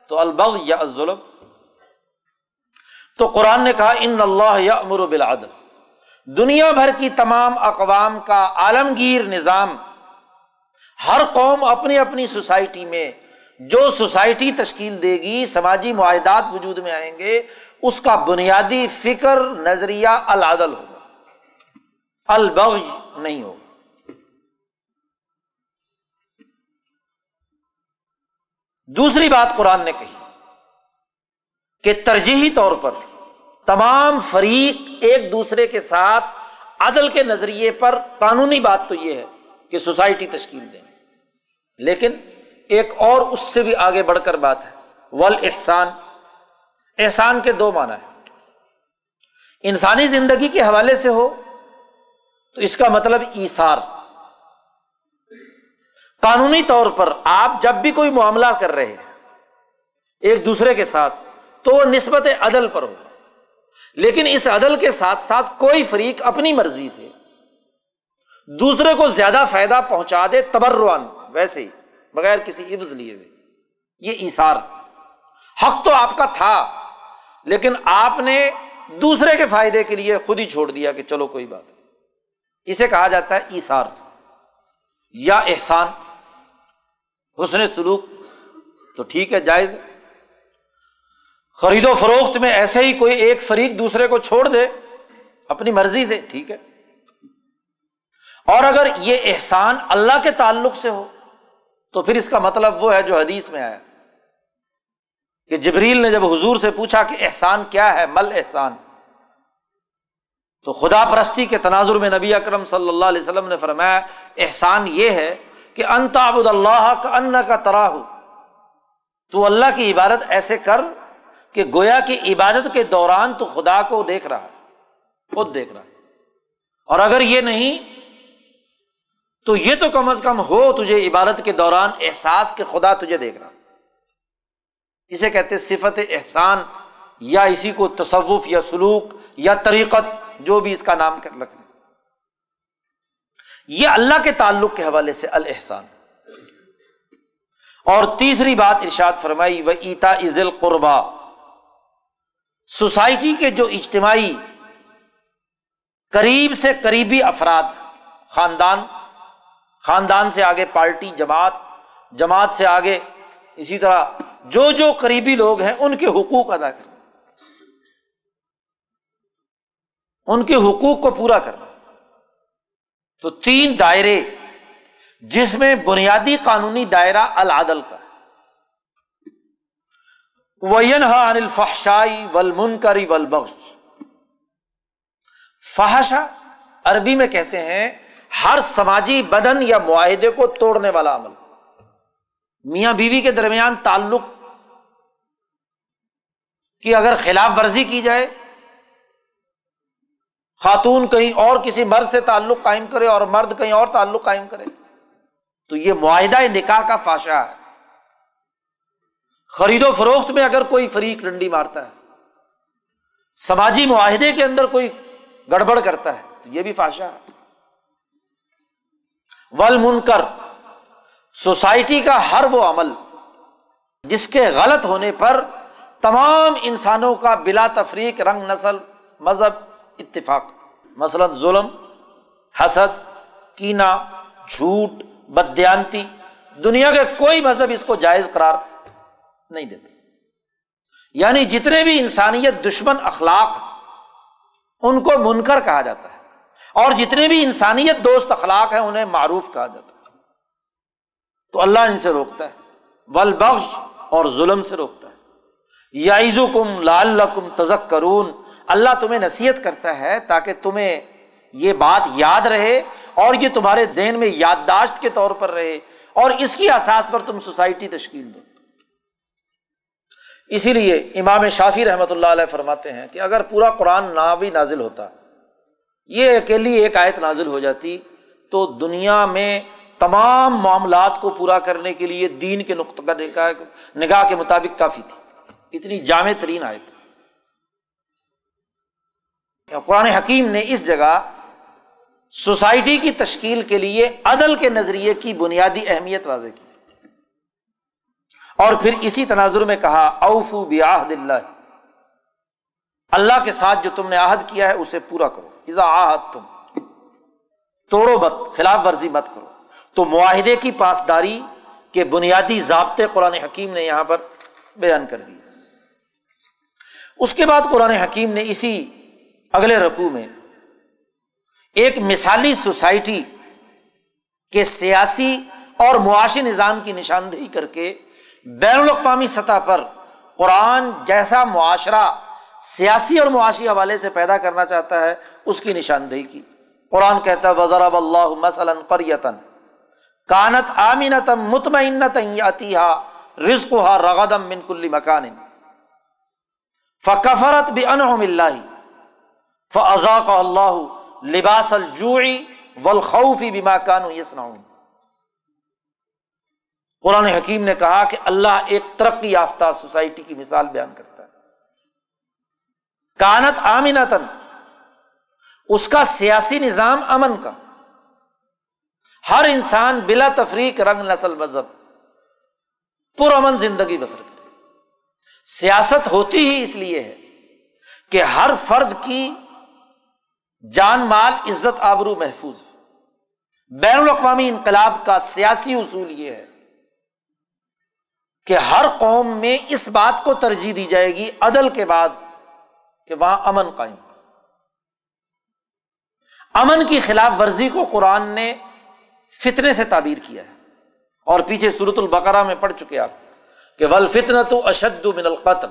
تو البغ یا ظلم تو قرآن نے کہا، ان اللہ یا امر بالعدل. دنیا بھر کی تمام اقوام کا عالمگیر نظام، ہر قوم اپنی اپنی سوسائٹی میں جو سوسائٹی تشکیل دے گی، سماجی معاہدات وجود میں آئیں گے، اس کا بنیادی فکر، نظریہ العدل ہوگا۔ البغ نہیں ہوگا۔ دوسری بات قرآن نے کہی۔ کہ ترجیحی طور پر تمام فریق ایک دوسرے کے ساتھ عدل کے نظریے پر قانونی بات تو یہ ہے کہ سوسائٹی تشکیل دیں۔ لیکن ایک اور اس سے بھی آگے بڑھ کر بات ہے۔ ول احسان احسان کے دو معنی ہے انسانی زندگی کے حوالے سے ہو تو اس کا مطلب ایسار قانونی طور پر آپ جب بھی کوئی معاملہ کر رہے ہیں ایک دوسرے کے ساتھ تو وہ نسبت عدل پر ہوگا۔ لیکن اس عدل کے ساتھ ساتھ کوئی فریق اپنی مرضی سے دوسرے کو زیادہ فائدہ پہنچا دے تبروان ویسے ہی، بغیر کسی عبض لیے ہوئے۔ یہ ایسار حق تو آپ کا تھا، لیکن آپ نے دوسرے کے فائدے کے لیے خود ہی چھوڑ دیا کہ چلو کوئی بات اسے کہا جاتا ہے ایسار یا احسان، حسن سلوک۔ تو ٹھیک ہے، جائز۔ خرید و فروخت میں ایسے ہی کوئی ایک فریق دوسرے کو چھوڑ دے، اپنی مرضی سے، ٹھیک ہے۔ اور اگر یہ احسان اللہ کے تعلق سے ہو، تو پھر اس کا مطلب وہ ہے جو حدیث میں آیا۔ کہ جبریل نے جب حضور سے پوچھا کہ احسان کیا ہے، مل احسان، تو خدا پرستی کے تناظر میں نبی اکرم صلی اللہ علیہ وسلم نے فرمایا، احسان یہ ہے کہ انتابود اللہ کا ان کا ترا ہو تو اللہ کی عبادت ایسے کر کہ گویا کی عبادت کے دوران تو خدا کو دیکھ رہا ہے، خود دیکھ رہا ہے۔ اور اگر یہ نہیں، تو یہ تو کم از کم ہو تجھے عبادت کے دوران احساس کہ خدا تجھے دیکھ رہا اسے کہتے صفت احسان، یا اسی کو تصوف یا سلوک یا طریقت، جو بھی اس کا نام کر لیں یہ اللہ کے تعلق کے حوالے سے الحسان اور تیسری بات ارشاد فرمائی وہ ایتا عزل قربا سوسائٹی کے جو اجتماعی قریب سے قریبی افراد، خاندان خاندان سے آگے پارٹی، جماعت جماعت سے آگے اسی طرح جو جو قریبی لوگ ہیں، ان کے حقوق ادا کرنا۔ ان کے حقوق کو پورا کرنا۔ تو تین دائرے جس میں بنیادی قانونی دائرہ العدل کا۔ وین عن الفحشائی ولمنکری ولبخش فحشا عربی میں کہتے ہیں، ہر سماجی بدن یا معاہدے کو توڑنے والا عمل۔ میاں بیوی کے درمیان تعلق کی اگر خلاف ورزی کی جائے، خاتون کہیں اور کسی مرد سے تعلق قائم کرے اور مرد کہیں اور تعلق قائم کرے، تو یہ معاہدہ نکاح کا فاشا ہے۔ خرید و فروخت میں اگر کوئی فریق ڈنڈی مارتا ہے، سماجی معاہدے کے اندر کوئی گڑبڑ کرتا ہے، تو یہ بھی فاشا ہے۔ ول منکر سوسائٹی کا ہر وہ عمل جس کے غلط ہونے پر تمام انسانوں کا بلا تفریق، رنگ، نسل، مذہب اتفاق۔ مثلاً ظلم، حسد کینا جھوٹ بدیانتی دنیا کے کوئی مذہب اس کو جائز قرار نہیں دیتے۔ یعنی جتنے بھی انسانیت دشمن اخلاق ان کو منکر کہا جاتا ہے، اور جتنے بھی انسانیت دوست اخلاق ہیں انہیں معروف کہا جاتا ہے۔ تو اللہ ان سے روکتا ہے ول بخش اور ظلم سے روکتا ہے۔ یائز کم لال کم تزک کرون اللہ تمہیں نصیحت کرتا ہے تاکہ تمہیں یہ بات یاد رہے اور یہ تمہارے ذہن میں یادداشت کے طور پر رہے اور اس کی احساس پر تم سوسائٹی تشکیل دو۔ اسی لیے امام شافی رحمۃ اللہ علیہ فرماتے ہیں کہ اگر پورا قرآن نہ بھی نازل ہوتا، یہ اکیلی ایک آیت نازل ہو جاتی، تو دنیا میں تمام معاملات کو پورا کرنے کے لیے دین کے نقطہ نگاہ کے مطابق کافی تھی۔ اتنی جامع ترین آیت۔ قرآن حکیم نے اس جگہ سوسائٹی کی تشکیل کے لیے عدل کے نظریے کی بنیادی اہمیت واضح کی۔ اور پھر اسی تناظر میں کہا، اوفو بیاہد اللہ. اللہ کے ساتھ جو تم نے عہد کیا ہے اسے پورا کرو۔ ازا آہد تم توڑو مت، خلاف ورزی مت کرو۔ تو معاہدے کی پاسداری کے بنیادی ضابطے قرآن حکیم نے یہاں پر بیان کر دیے۔ اس کے بعد قرآن حکیم نے اسی اگلے رقو میں ایک مثالی سوسائٹی کے سیاسی اور معاشی نظام کی نشاندہی کر کے بین الاقوامی سطح پر قرآن جیسا معاشرہ سیاسی اور معاشی حوالے سے پیدا کرنا چاہتا ہے، اس کی نشاندہی کی۔ قرآن کہتا ہے وزر اللہ مثلاً قریتن کانت آمینتم مطمئنت یاتی رزق ہا رغدم من کل مکان فکفرت بھی انہم اللہ فضا اللہ لباس الجوعی والخوفی بما کانو یسنعون قرآن حکیم نے کہا کہ اللہ ایک ترقی یافتہ سوسائٹی کی مثال بیان کرتا ہے۔ کانت آمینتن اس کا سیاسی نظام امن کا۔ ہر انسان بلا تفریق رنگ نسل مذہب پر امن زندگی بسر کرے۔ سیاست ہوتی ہی اس لیے ہے کہ ہر فرد کی جان مال، عزت، آبرو محفوظ۔ بین الاقوامی انقلاب کا سیاسی اصول یہ ہے کہ ہر قوم میں اس بات کو ترجیح دی جائے گی عدل کے بعد کہ وہاں امن قائم امن کی خلاف ورزی کو قرآن نے فتنے سے تعبیر کیا ہے۔ اور پیچھے سورت البقرہ میں پڑھ چکے آپ کہ ول فتن تو اشد من القتل۔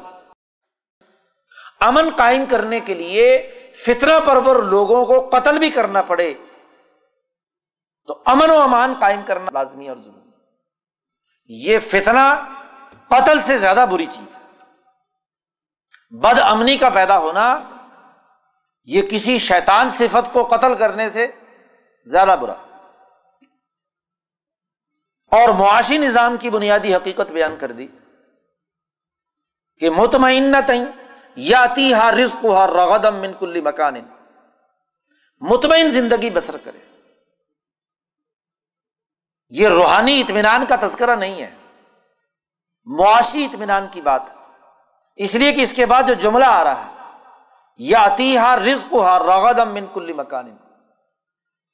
امن قائم کرنے کے لیے فتنا پرور لوگوں کو قتل بھی کرنا پڑے۔ تو امن و امان قائم کرنا لازمی اور ضروری۔ یہ فتنا قتل سے زیادہ بری چیز۔ ہے بد امنی کا پیدا ہونا، یہ کسی شیطان صفت کو قتل کرنے سے زیادہ برا۔ اور معاشی نظام کی بنیادی حقیقت بیان کر دی کہ مطمئن تئیں یا تی ہا رزق ہا رغدم من کلی مکان۔ مطمئن زندگی بسر کرے۔ یہ روحانی اطمینان کا تذکرہ نہیں ہے۔ معاشی اطمینان کی بات اس لیے کہ اس کے بعد جو جملہ آ رہا ہے یا تی ہا رزق ہا رغدم من کلی مکان۔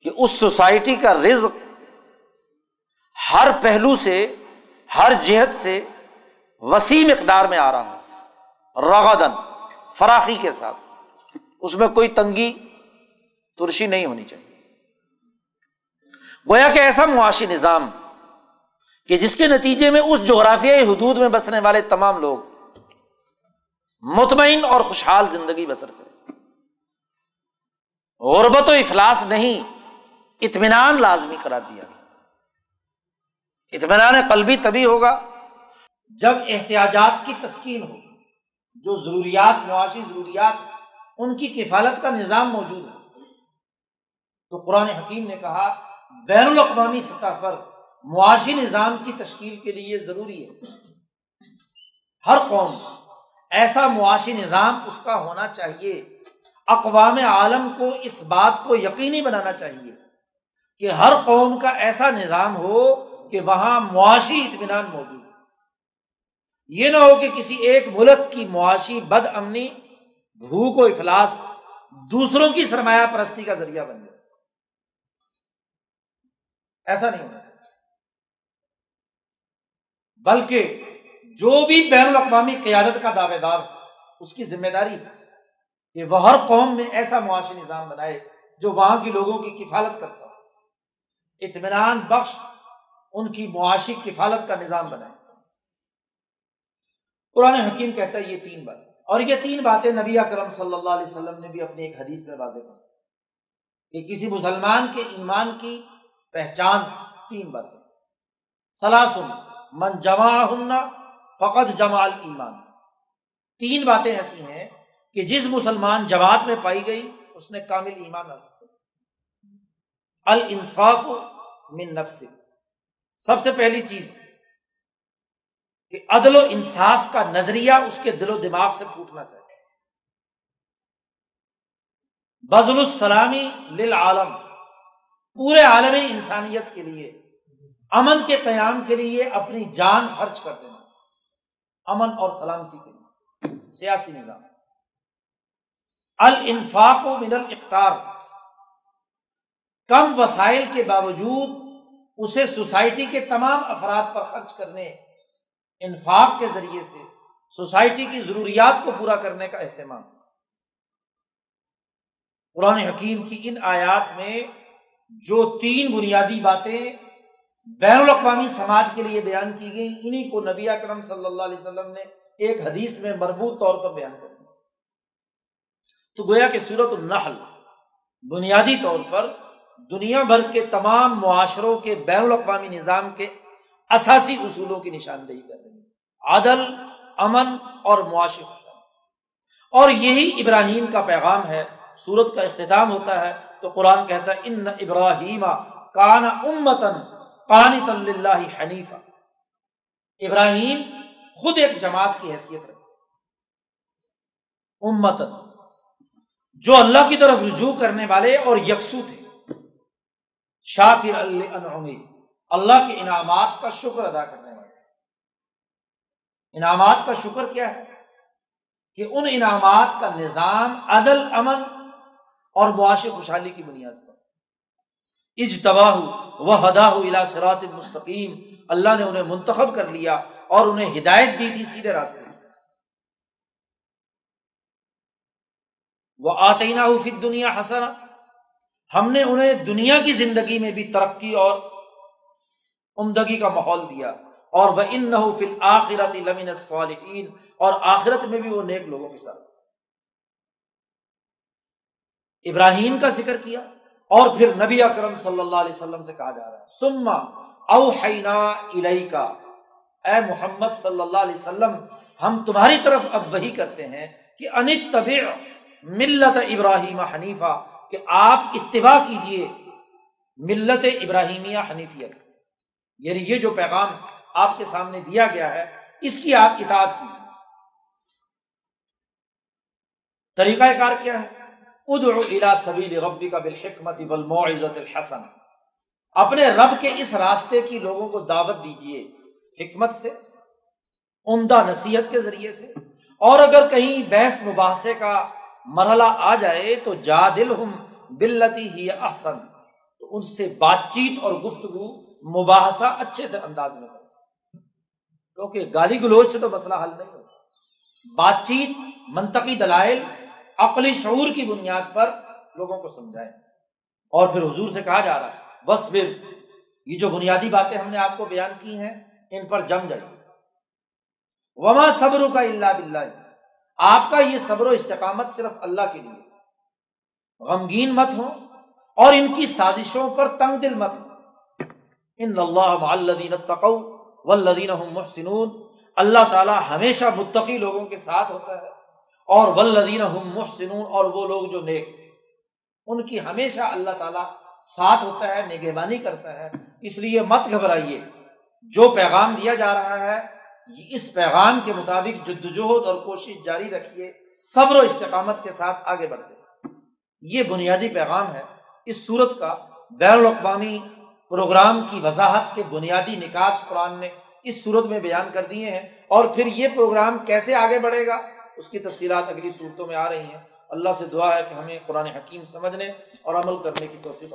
کہ اس سوسائٹی کا رزق ہر پہلو سے، ہر جہت سے وسیع مقدار میں آ رہا ہے۔ رغدن فراخی کے ساتھ۔ اس میں کوئی تنگی، ترشی نہیں ہونی چاہیے۔ گویا کہ ایسا معاشی نظام کہ جس کے نتیجے میں اس جغرافیائی حدود میں بسنے والے تمام لوگ مطمئن اور خوشحال زندگی بسر کریں۔ غربت و افلاس نہیں، اطمینان لازمی قرار دیا گیا۔ اطمینان قلبی تبھی ہوگا جب احتیاجات کی تسکین ہو۔ جو ضروریات، معاشی ضروریات، ان کی کفالت کا نظام موجود ہے۔ تو قرآن حکیم نے کہا، بین الاقوامی سطح پر معاشی نظام کی تشکیل کے لیے ضروری ہے۔ ہر قوم ایسا معاشی نظام اس کا ہونا چاہیے۔ اقوام عالم کو اس بات کو یقینی بنانا چاہیے کہ ہر قوم کا ایسا نظام ہو کہ وہاں معاشی اطمینان موجود یہ نہ ہو کہ کسی ایک ملک کی معاشی بد امنی، بھوک و افلاس، دوسروں کی سرمایہ پرستی کا ذریعہ بن جائے۔ ایسا نہیں ہونا۔ بلکہ جو بھی بین الاقوامی قیادت کا دعوے دار، اس کی ذمہ داری ہے کہ وہ ہر قوم میں ایسا معاشی نظام بنائے جو وہاں کی لوگوں کی کفالت کرتا ہو۔ اطمینان بخش ان کی معاشی کفالت کا نظام بنائے۔ قرآن حکیم کہتا ہے یہ تین باتیں۔ اور یہ تین باتیں نبی اکرم صلی اللہ علیہ وسلم نے بھی اپنی ایک حدیث میں واضح کر کہ کسی مسلمان کے ایمان کی پہچان تین باتیں۔ سلاسن من جمع ہننا فقط جمال ایمان تین باتیں ایسی ہیں کہ جس مسلمان جماعت میں پائی گئی، اس نے کامل ایمان حاصل کیا۔ الانصاف من نفس۔ سب سے پہلی چیز، کہ عدل و انصاف کا نظریہ اس کے دل و دماغ سے پھوٹنا چاہیے۔ بزل السلامی للعالم۔ پورے عالم انسانیت کے لیے امن کے قیام کے لیے اپنی جان خرچ کر دینا۔ امن اور سلامتی کے لیے۔ سیاسی نظام۔ الانفاق و من الاقتار۔ کم وسائل کے باوجود اسے سوسائٹی کے تمام افراد پر خرچ کرنے، انفاق کے ذریعے سے سوسائٹی کی ضروریات کو پورا کرنے کا اہتمام۔ قرآن حکیم کی ان آیات میں جو تین بنیادی باتیں بین الاقوامی سماج کے لیے بیان کی گئی انہیں کو نبی اکرم صلی اللہ علیہ وسلم نے ایک حدیث میں مربوط طور پر بیان کر دیا تو گویا کہ صورت النحل بنیادی طور پر دنیا بھر کے تمام معاشروں کے بین الاقوامی نظام کے اساسی اصولوں کی نشاندہی کر رہی ہے عدل، امن اور معاشر اور یہی ابراہیم کا پیغام ہے، سورت کا اختتام ہوتا ہے تو قرآن کہتا ہے، ان ابراہیم کان امتن قانت اللہ حنیفہ ابراہیم خود ایک جماعت کی حیثیت رکھتے امت جو اللہ کی طرف رجوع کرنے والے اور یکسو تھے۔ شاکر اللہ اللہ کے انعامات کا شکر ادا کرنے والے۔ انعامات کا شکر کیا ہے؟ کہ ان انعامات کا نظام عدل، امن اور معاشی خوشحالی کی بنیاد پر اجتباہ وہ ہدا الا سرات مستقیم، اللہ نے انہیں منتخب کر لیا اور انہیں ہدایت دی تھی سیدھے راستے وہ آتینہ فی دنیا حسنا ہم نے انہیں دنیا کی زندگی میں بھی ترقی اور عمدگی کا ماحول دیا۔ اور وہ ان نہ فل آخرت لمن صالحین اور آخرت میں بھی وہ نیک لوگوں کے ساتھ۔ ابراہیم کا ذکر کیا۔ اور پھر نبی اکرم صلی اللہ علیہ وسلم سے کہا جا رہا ہے سما اوحینا الہی کا اے محمد صلی اللہ علیہ وسلم، ہم تمہاری طرف اب وہی کرتے ہیں کہ انت طبع ملت ابراہیم حنیفہ، کہ آپ اتباع کیجیے ملت ابراہیمیہ حنیفیہ یعنی یہ جو پیغام آپ کے سامنے دیا گیا ہے، اس کی آپ اطاعت کیجیے طریقہ کار کیا ہے؟ ادعو الى سبیل ربی کا بالحکمت بالموعظت الحسن اپنے رب کے اس راستے کی لوگوں کو دعوت دیجیے حکمت سے، عمدہ نصیحت کے ذریعے سے۔ اور اگر کہیں بحث مباحثے کا مرحلہ آ جائے تو جا دل ہم بلتی ہی احسن۔ تو ان سے بات چیت اور گفتگو مباحثہ اچھے انداز میں کرو۔ کیونکہ گالی گلوچ سے تو مسئلہ حل نہیں ہوتا۔ بات چیت، منطقی دلائل عقلی شعور کی بنیاد پر لوگوں کو سمجھائیں اور پھر حضور سے کہا جا رہا ہے، بس پھر، یہ جو بنیادی باتیں ہم نے آپ کو بیان کی ہیں، ان پر جم جائیے وما صبر کا اللہ بلّہ آپ کا یہ صبر و استقامت صرف اللہ کے لیے۔ غمگین مت ہو اور ان کی سازشوں پر تنگ دل مت ہو ان اللہ تقو ولدین محسنون۔ اللہ تعالیٰ ہمیشہ متقی لوگوں کے ساتھ ہوتا ہے۔ اور ولدین محسنون، اور وہ لوگ جو نیک۔ ان کی ہمیشہ اللہ تعالیٰ ساتھ ہوتا ہے، نگہبانی کرتا ہے۔ اس لیے مت گھبرائیے۔ جو پیغام دیا جا رہا ہے، اس پیغام کے مطابق جدوجہد اور کوشش جاری رکھیے۔ صبر و استقامت کے ساتھ آگے بڑھتے۔ یہ بنیادی پیغام ہے۔ اس صورت کا بین الاقوامی پروگرام کی وضاحت کے بنیادی نکات قرآن نے اس صورت میں بیان کر دیے ہیں۔ اور پھر یہ پروگرام کیسے آگے بڑھے گا؟ اس کی تفصیلات اگلی صورتوں میں آ رہی ہیں۔ اللہ سے دعا ہے کہ ہمیں قرآن حکیم سمجھنے اور عمل کرنے کی توفیق